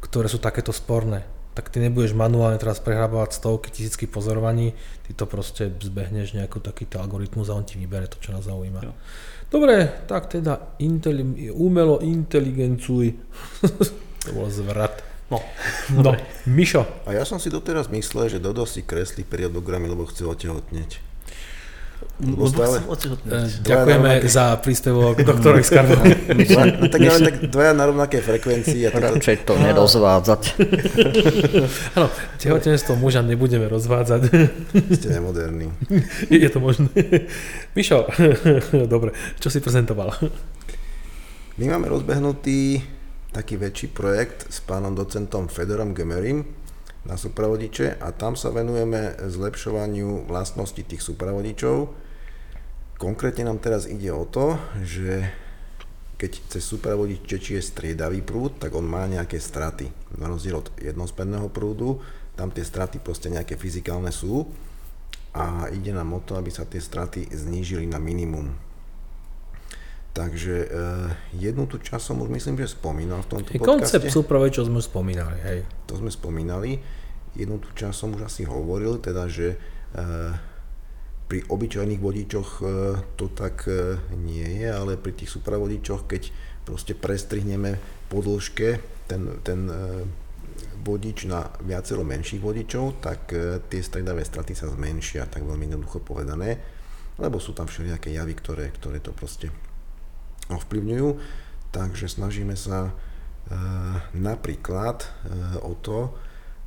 ktoré sú takéto sporné, tak ty nebudeš manuálne teraz prehrabovať stovky tisícky pozorovaní, ty to proste zbehneš nejakú takýto algoritmus a on ti vybere to, čo nás zaujíma. Jo. Dobre, tak teda inteli- umelo inteligencuj. <laughs> to bol zvrat. No, <laughs> no Mišo. A ja som si doteraz myslel, že Dodo si kreslí periodogramy, lebo chce otehotneť. Lebo stále... Ďakujeme rovnaké... za príspevok <laughs> doktora Skarbo. no, tak ale tak dvaja na rovnaké frekvencii. A toto... Radšej to nerozvádzať. <laughs> Áno, tehotenstvo muža nebudeme rozvádzať. Ste nemoderní. Je to možné. Mišo, dobre, čo si prezentoval? My máme rozbehnutý taký väčší projekt s pánom docentom Fedorom Gemerim na supravodiče a tam sa venujeme zlepšovaniu vlastnosti tých supravodičov. Konkrétne nám teraz ide o to, že keď cez supravodič tečie striedavý prúd, tak on má nejaké straty. Na rozdiel od jednospenného prúdu, tam tie straty proste nejaké fyzikálne sú a ide nám o to, aby sa tie straty znížili na minimum. Takže uh, jednu tú časť som už myslím, že spomínal v tomto podcaste. koncept súprave, čo sme už spomínali, hej. To sme spomínali. Jednu tú časť som už asi hovoril, teda, že uh, pri obyčajných vodičoch uh, to tak nie je, ale pri tých supravodičoch, keď proste prestrihneme po dĺžke ten, ten vodič na viacero menších vodičov, tak tie stredavé straty sa zmenšia, tak veľmi jednoducho povedané, lebo sú tam všelijaké javy, ktoré, ktoré to proste ovplyvňujú. Takže snažíme sa e, napríklad e, o to,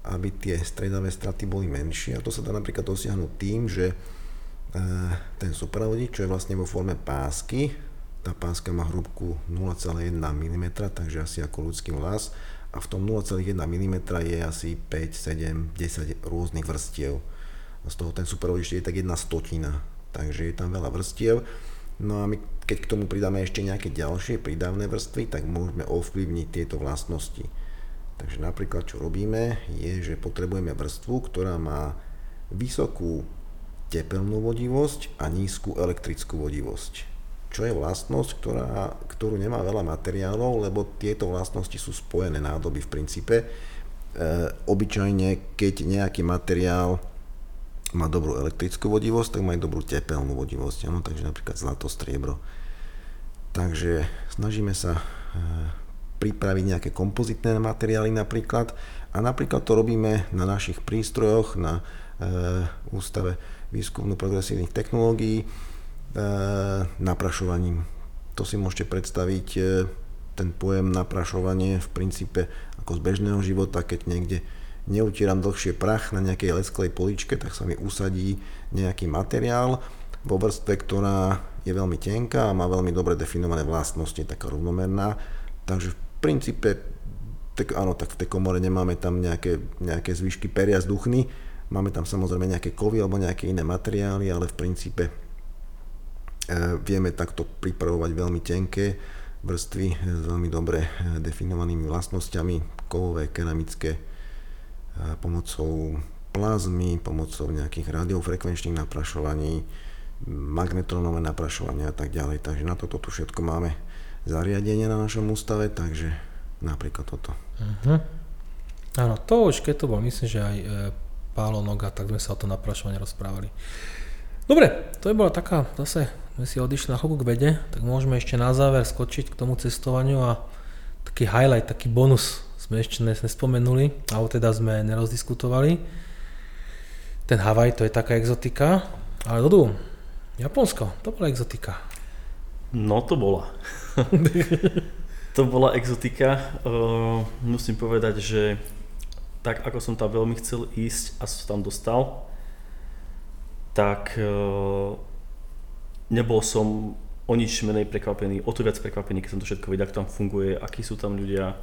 aby tie stredavé straty boli menšie. A to sa dá napríklad dosiahnuť tým, že e, ten supravodič, čo je vlastne vo forme pásky, tá páska má hrúbku 0,1 mm, takže asi ako ľudský vlas a v tom 0,1 mm je asi 5, 7, 10 rôznych vrstiev. Z toho ten supravodič je tak jedna stotina, takže je tam veľa vrstiev No a my keď k tomu pridáme ešte nejaké ďalšie prídavné vrstvy, tak môžeme ovplyvniť tieto vlastnosti. Takže napríklad čo robíme je, že potrebujeme vrstvu, ktorá má vysokú tepelnú vodivosť a nízku elektrickú vodivosť. Čo je vlastnosť, ktorá, ktorú nemá veľa materiálov, lebo tieto vlastnosti sú spojené nádoby v princípe. E, obyčajne, keď nejaký materiál má dobrú elektrickú vodivosť, tak má aj dobrú tepelnú vodivosť, ano, takže napríklad zlato, striebro. Takže snažíme sa e, pripraviť nejaké kompozitné materiály napríklad a napríklad to robíme na našich prístrojoch, na e, Ústave výskumu progresívnych technológií, e, naprašovaním. To si môžete predstaviť ten pojem naprašovanie v princípe ako z bežného života, keď niekde neutieram dlhšie prach na nejakej lesklej poličke, tak sa mi usadí nejaký materiál vo vrstve, ktorá je veľmi tenká a má veľmi dobre definované vlastnosti, taká rovnomerná. Takže v princípe, tak áno, tak v tej komore nemáme tam nejaké, nejaké zvyšky peria z duchny, máme tam samozrejme nejaké kovy alebo nejaké iné materiály, ale v princípe e, vieme takto pripravovať veľmi tenké vrstvy s veľmi dobre e, definovanými vlastnosťami, kovové, keramické, pomocou plazmy, pomocou nejakých radiofrekvenčných naprašovaní, magnetronové naprašovanie a tak ďalej. Takže na toto tu všetko máme zariadenie na našom ústave, takže napríklad toto. Uh-huh. Áno, to už keď to bol, myslím, že aj e, Pálo Noga, tak sme sa o to naprašovanie rozprávali. Dobre, to je bola taká, zase sme si odišli na chvíľku k vede, tak môžeme ešte na záver skočiť k tomu cestovaniu a taký highlight, taký bonus sme ešte nespomenuli, alebo teda sme nerozdiskutovali. Ten Havaj, to je taká exotika, ale Dodu, Japonsko, to bola exotika. No to bola. <laughs> to bola exotika. Uh, musím povedať, že tak ako som tam veľmi chcel ísť a som tam dostal, tak uh, nebol som o nič menej prekvapený, o to viac prekvapený, keď som to všetko videl, ako tam funguje, akí sú tam ľudia,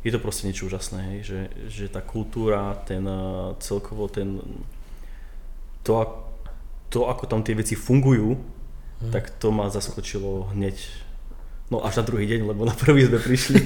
je to proste niečo úžasné, hej, že, že tá kultúra, ten uh, celkovo ten, to, to, ako tam tie veci fungujú, hmm. tak to ma zaskočilo hneď. No až na druhý deň, lebo na prvý sme prišli.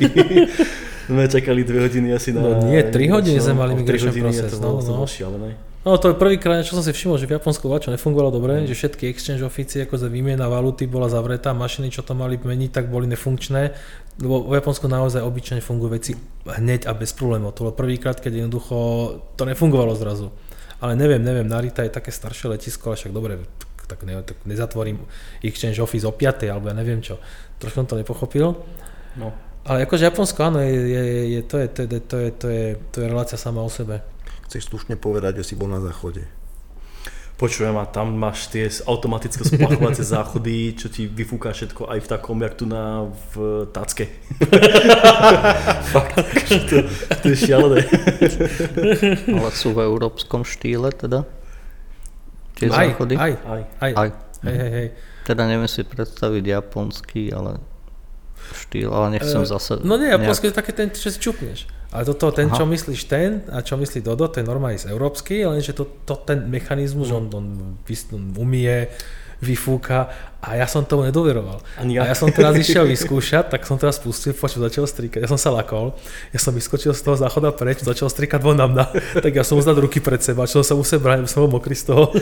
<laughs> sme čakali dve hodiny asi na... No nie, tri hodiny sme mali migration process. To bolo, no, to bolo no. šialené. No to je prvýkrát, čo som si všimol, že v Japonsku čo nefungovalo dobre, mm. že všetky exchange oficie, ako za výmena valuty bola zavretá, mašiny, čo to mali meniť, tak boli nefunkčné, lebo v Japonsku naozaj obyčajne fungujú veci hneď a bez problémov. To bolo prvýkrát, keď jednoducho to nefungovalo zrazu. Ale neviem, neviem, Narita je také staršie letisko, ale však dobre, tak, ne, tak nezatvorím exchange office o 5. alebo ja neviem čo. Trošku som to nepochopil. No. Ale akože Japonsko, áno, je, je, je, to, je, to, je, to, je, to, je, to je relácia sama o sebe. Chceš slušne povedať, že si bol na záchode. Počujem, a tam máš tie automatické splachovacie <laughs> záchody, čo ti vyfúka všetko aj v takom, jak tu na v Tacke. <laughs> Fakt, to, to je šialené. <laughs> Ale sú v európskom štýle teda? Tie aj, záchody? Aj, aj. aj. aj. Hej, hej, hej. Teda neviem si predstaviť japonský, ale štýl, ale nechcem uh, zase... No nie, japonský nejak... je také ten, čo si čupneš. Ale toto, ten, Aha. čo myslíš ten a čo myslí Dodo, ten normálne je európsky, lenže to, to ten mechanizmus, mm. on, on, on umie, vyfúka a ja som tomu nedoveroval. Ani ja. A ja som teraz išiel vyskúšať, tak som teraz spustil, počul, začal strikať, ja som sa lakol, ja som vyskočil z toho záchoda preč, začal strikať von na mňa, <laughs> tak ja som uznal ruky pred seba, čo som musel brať, som bol mokrý z toho. <laughs>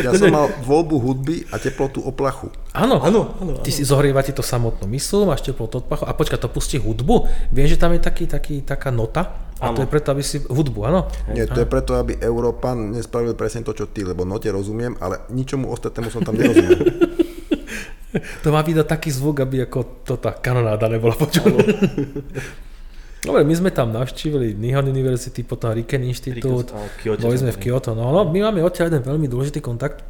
Ja som mal voľbu hudby a teplotu oplachu. Áno, Áno, áno, Ty si zohrieva ti to samotnú mysl, máš teplotu od pachu a počka, to pustí hudbu. Viem, že tam je taký, taký, taká nota a to je preto, aby si hudbu, áno? Nie, to je preto, aby Európan nespravil presne to, čo ty, lebo note rozumiem, ale ničomu ostatnému som tam nerozumel. <laughs> To má byť taký zvuk, aby ako to tá kanonáda nebola počuť. <laughs> Dobre, my sme tam navštívili Nihon University, potom Riken Inštitút, boli sme v Kyoto. No, no, my máme odtiaľ jeden veľmi dôležitý kontakt.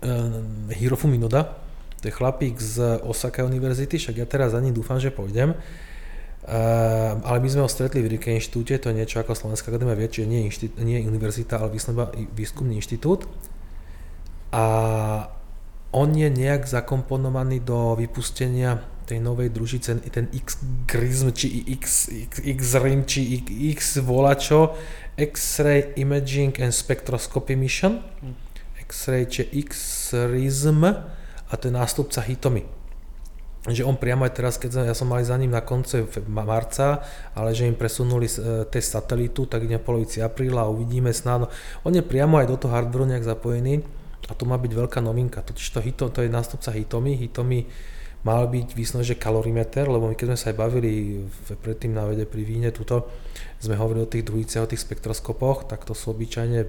Uh, Hirofu Minoda, to je chlapík z Osaka Univerzity, však ja teraz za ním dúfam, že pôjdem. Uh, ale my sme ho stretli v Riken inštitúte, to je niečo ako Slovenská akadémia vie, čiže nie, inštit- nie univerzita, ale výsledná výskumný inštitút. A on je nejak zakomponovaný do vypustenia tej novej družice, ten X-Grism, či X, X, X-Rim, či X volačo, X-Ray Imaging and Spectroscopy Mission, X-Ray, či X-Rism a to je nástupca Hitomi. Že on priamo aj teraz, keď ja som mal za ním na konce marca, ale že im presunuli e, test satelitu, tak ide v polovici apríla a uvidíme snáď. On je priamo aj do toho hardwareu nejak zapojený a to má byť veľká novinka. Totiž to, Hito, to je nástupca Hitomi. Hitomi mal byť vyslovene, že kalorimeter, lebo my keď sme sa aj bavili predtým na vede pri víne, tuto sme hovorili o tých druhiciach, o tých spektroskopoch, tak to sú obyčajne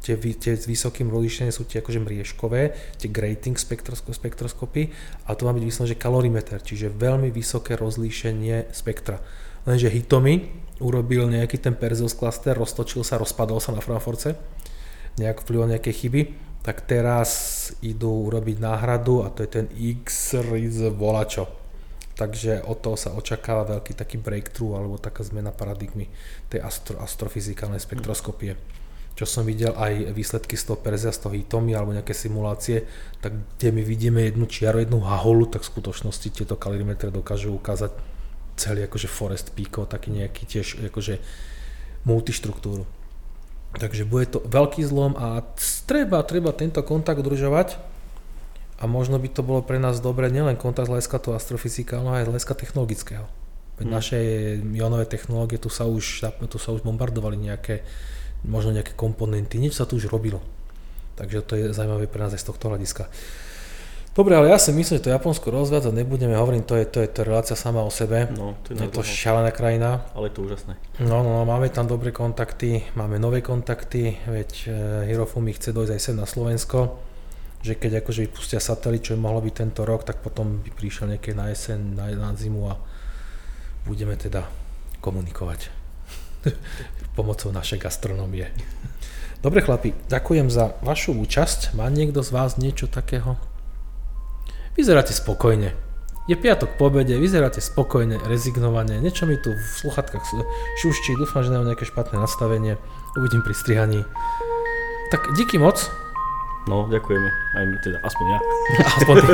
tie, tie s vysokým rozlíšením sú tie akože mriežkové, tie grating spektrosko, spektroskopy, a to má byť vyslovene, že kalorimeter, čiže veľmi vysoké rozlíšenie spektra. Lenže Hitomi urobil nejaký ten Perseus cluster, roztočil sa, rozpadol sa na Frankfurtce, nejak vplyvom nejaké chyby, tak teraz idú urobiť náhradu a to je ten X-Riz volačo. Takže od toho sa očakáva veľký taký breakthrough alebo taká zmena paradigmy tej astro, astrofyzikálnej spektroskopie. Čo som videl aj výsledky z toho Perzia, z toho Hitomi alebo nejaké simulácie, tak kde my vidíme jednu čiaru, jednu haholu, tak v skutočnosti tieto kalorimetre dokážu ukázať celý akože forest peakov, taký nejaký tiež akože multištruktúru. Takže bude to veľký zlom a treba, treba tento kontakt udržovať a možno by to bolo pre nás dobré nielen kontakt z hľadiska toho astrofyzikálneho, aj z hľadiska technologického. Veď Hmm. naše ionové technológie, tu sa, už, tu sa už bombardovali nejaké, možno nejaké komponenty, niečo sa tu už robilo. Takže to je zaujímavé pre nás aj z tohto hľadiska. Dobre, ale ja si myslím, že to Japonsko rozviazať nebudeme hovoriť, to je, to je, to relácia sama o sebe. No, to je je, to to šialená krajina. ale je to úžasné. No, no, no, máme tam dobré kontakty, máme nové kontakty, veď e, Hirofumi chce dojsť aj sem na Slovensko, že keď akože vypustia satelit, čo by mohlo byť tento rok, tak potom by prišiel niekedy na jeseň, na, na zimu a budeme teda komunikovať <laughs> pomocou našej gastronómie. Dobre chlapi, ďakujem za vašu účasť. Má niekto z vás niečo takého? Vyzeráte spokojne. Je piatok po obede, vyzeráte spokojne, rezignovane, niečo mi tu v sluchatkách šuščí, dúfam, že nemám nejaké špatné nastavenie, uvidím pri strihaní. Tak díky moc, No, ďakujeme. Aj my teda, aspoň ja. <laughs> aspoň ty.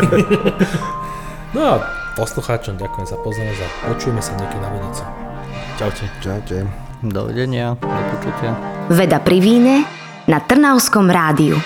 No a poslucháčom ďakujem za pozornosť a počujeme sa niekedy na budúce. Čaute. Čaute. Dovidenia, do počutia. Veda pri víne na Trnavskom rádiu.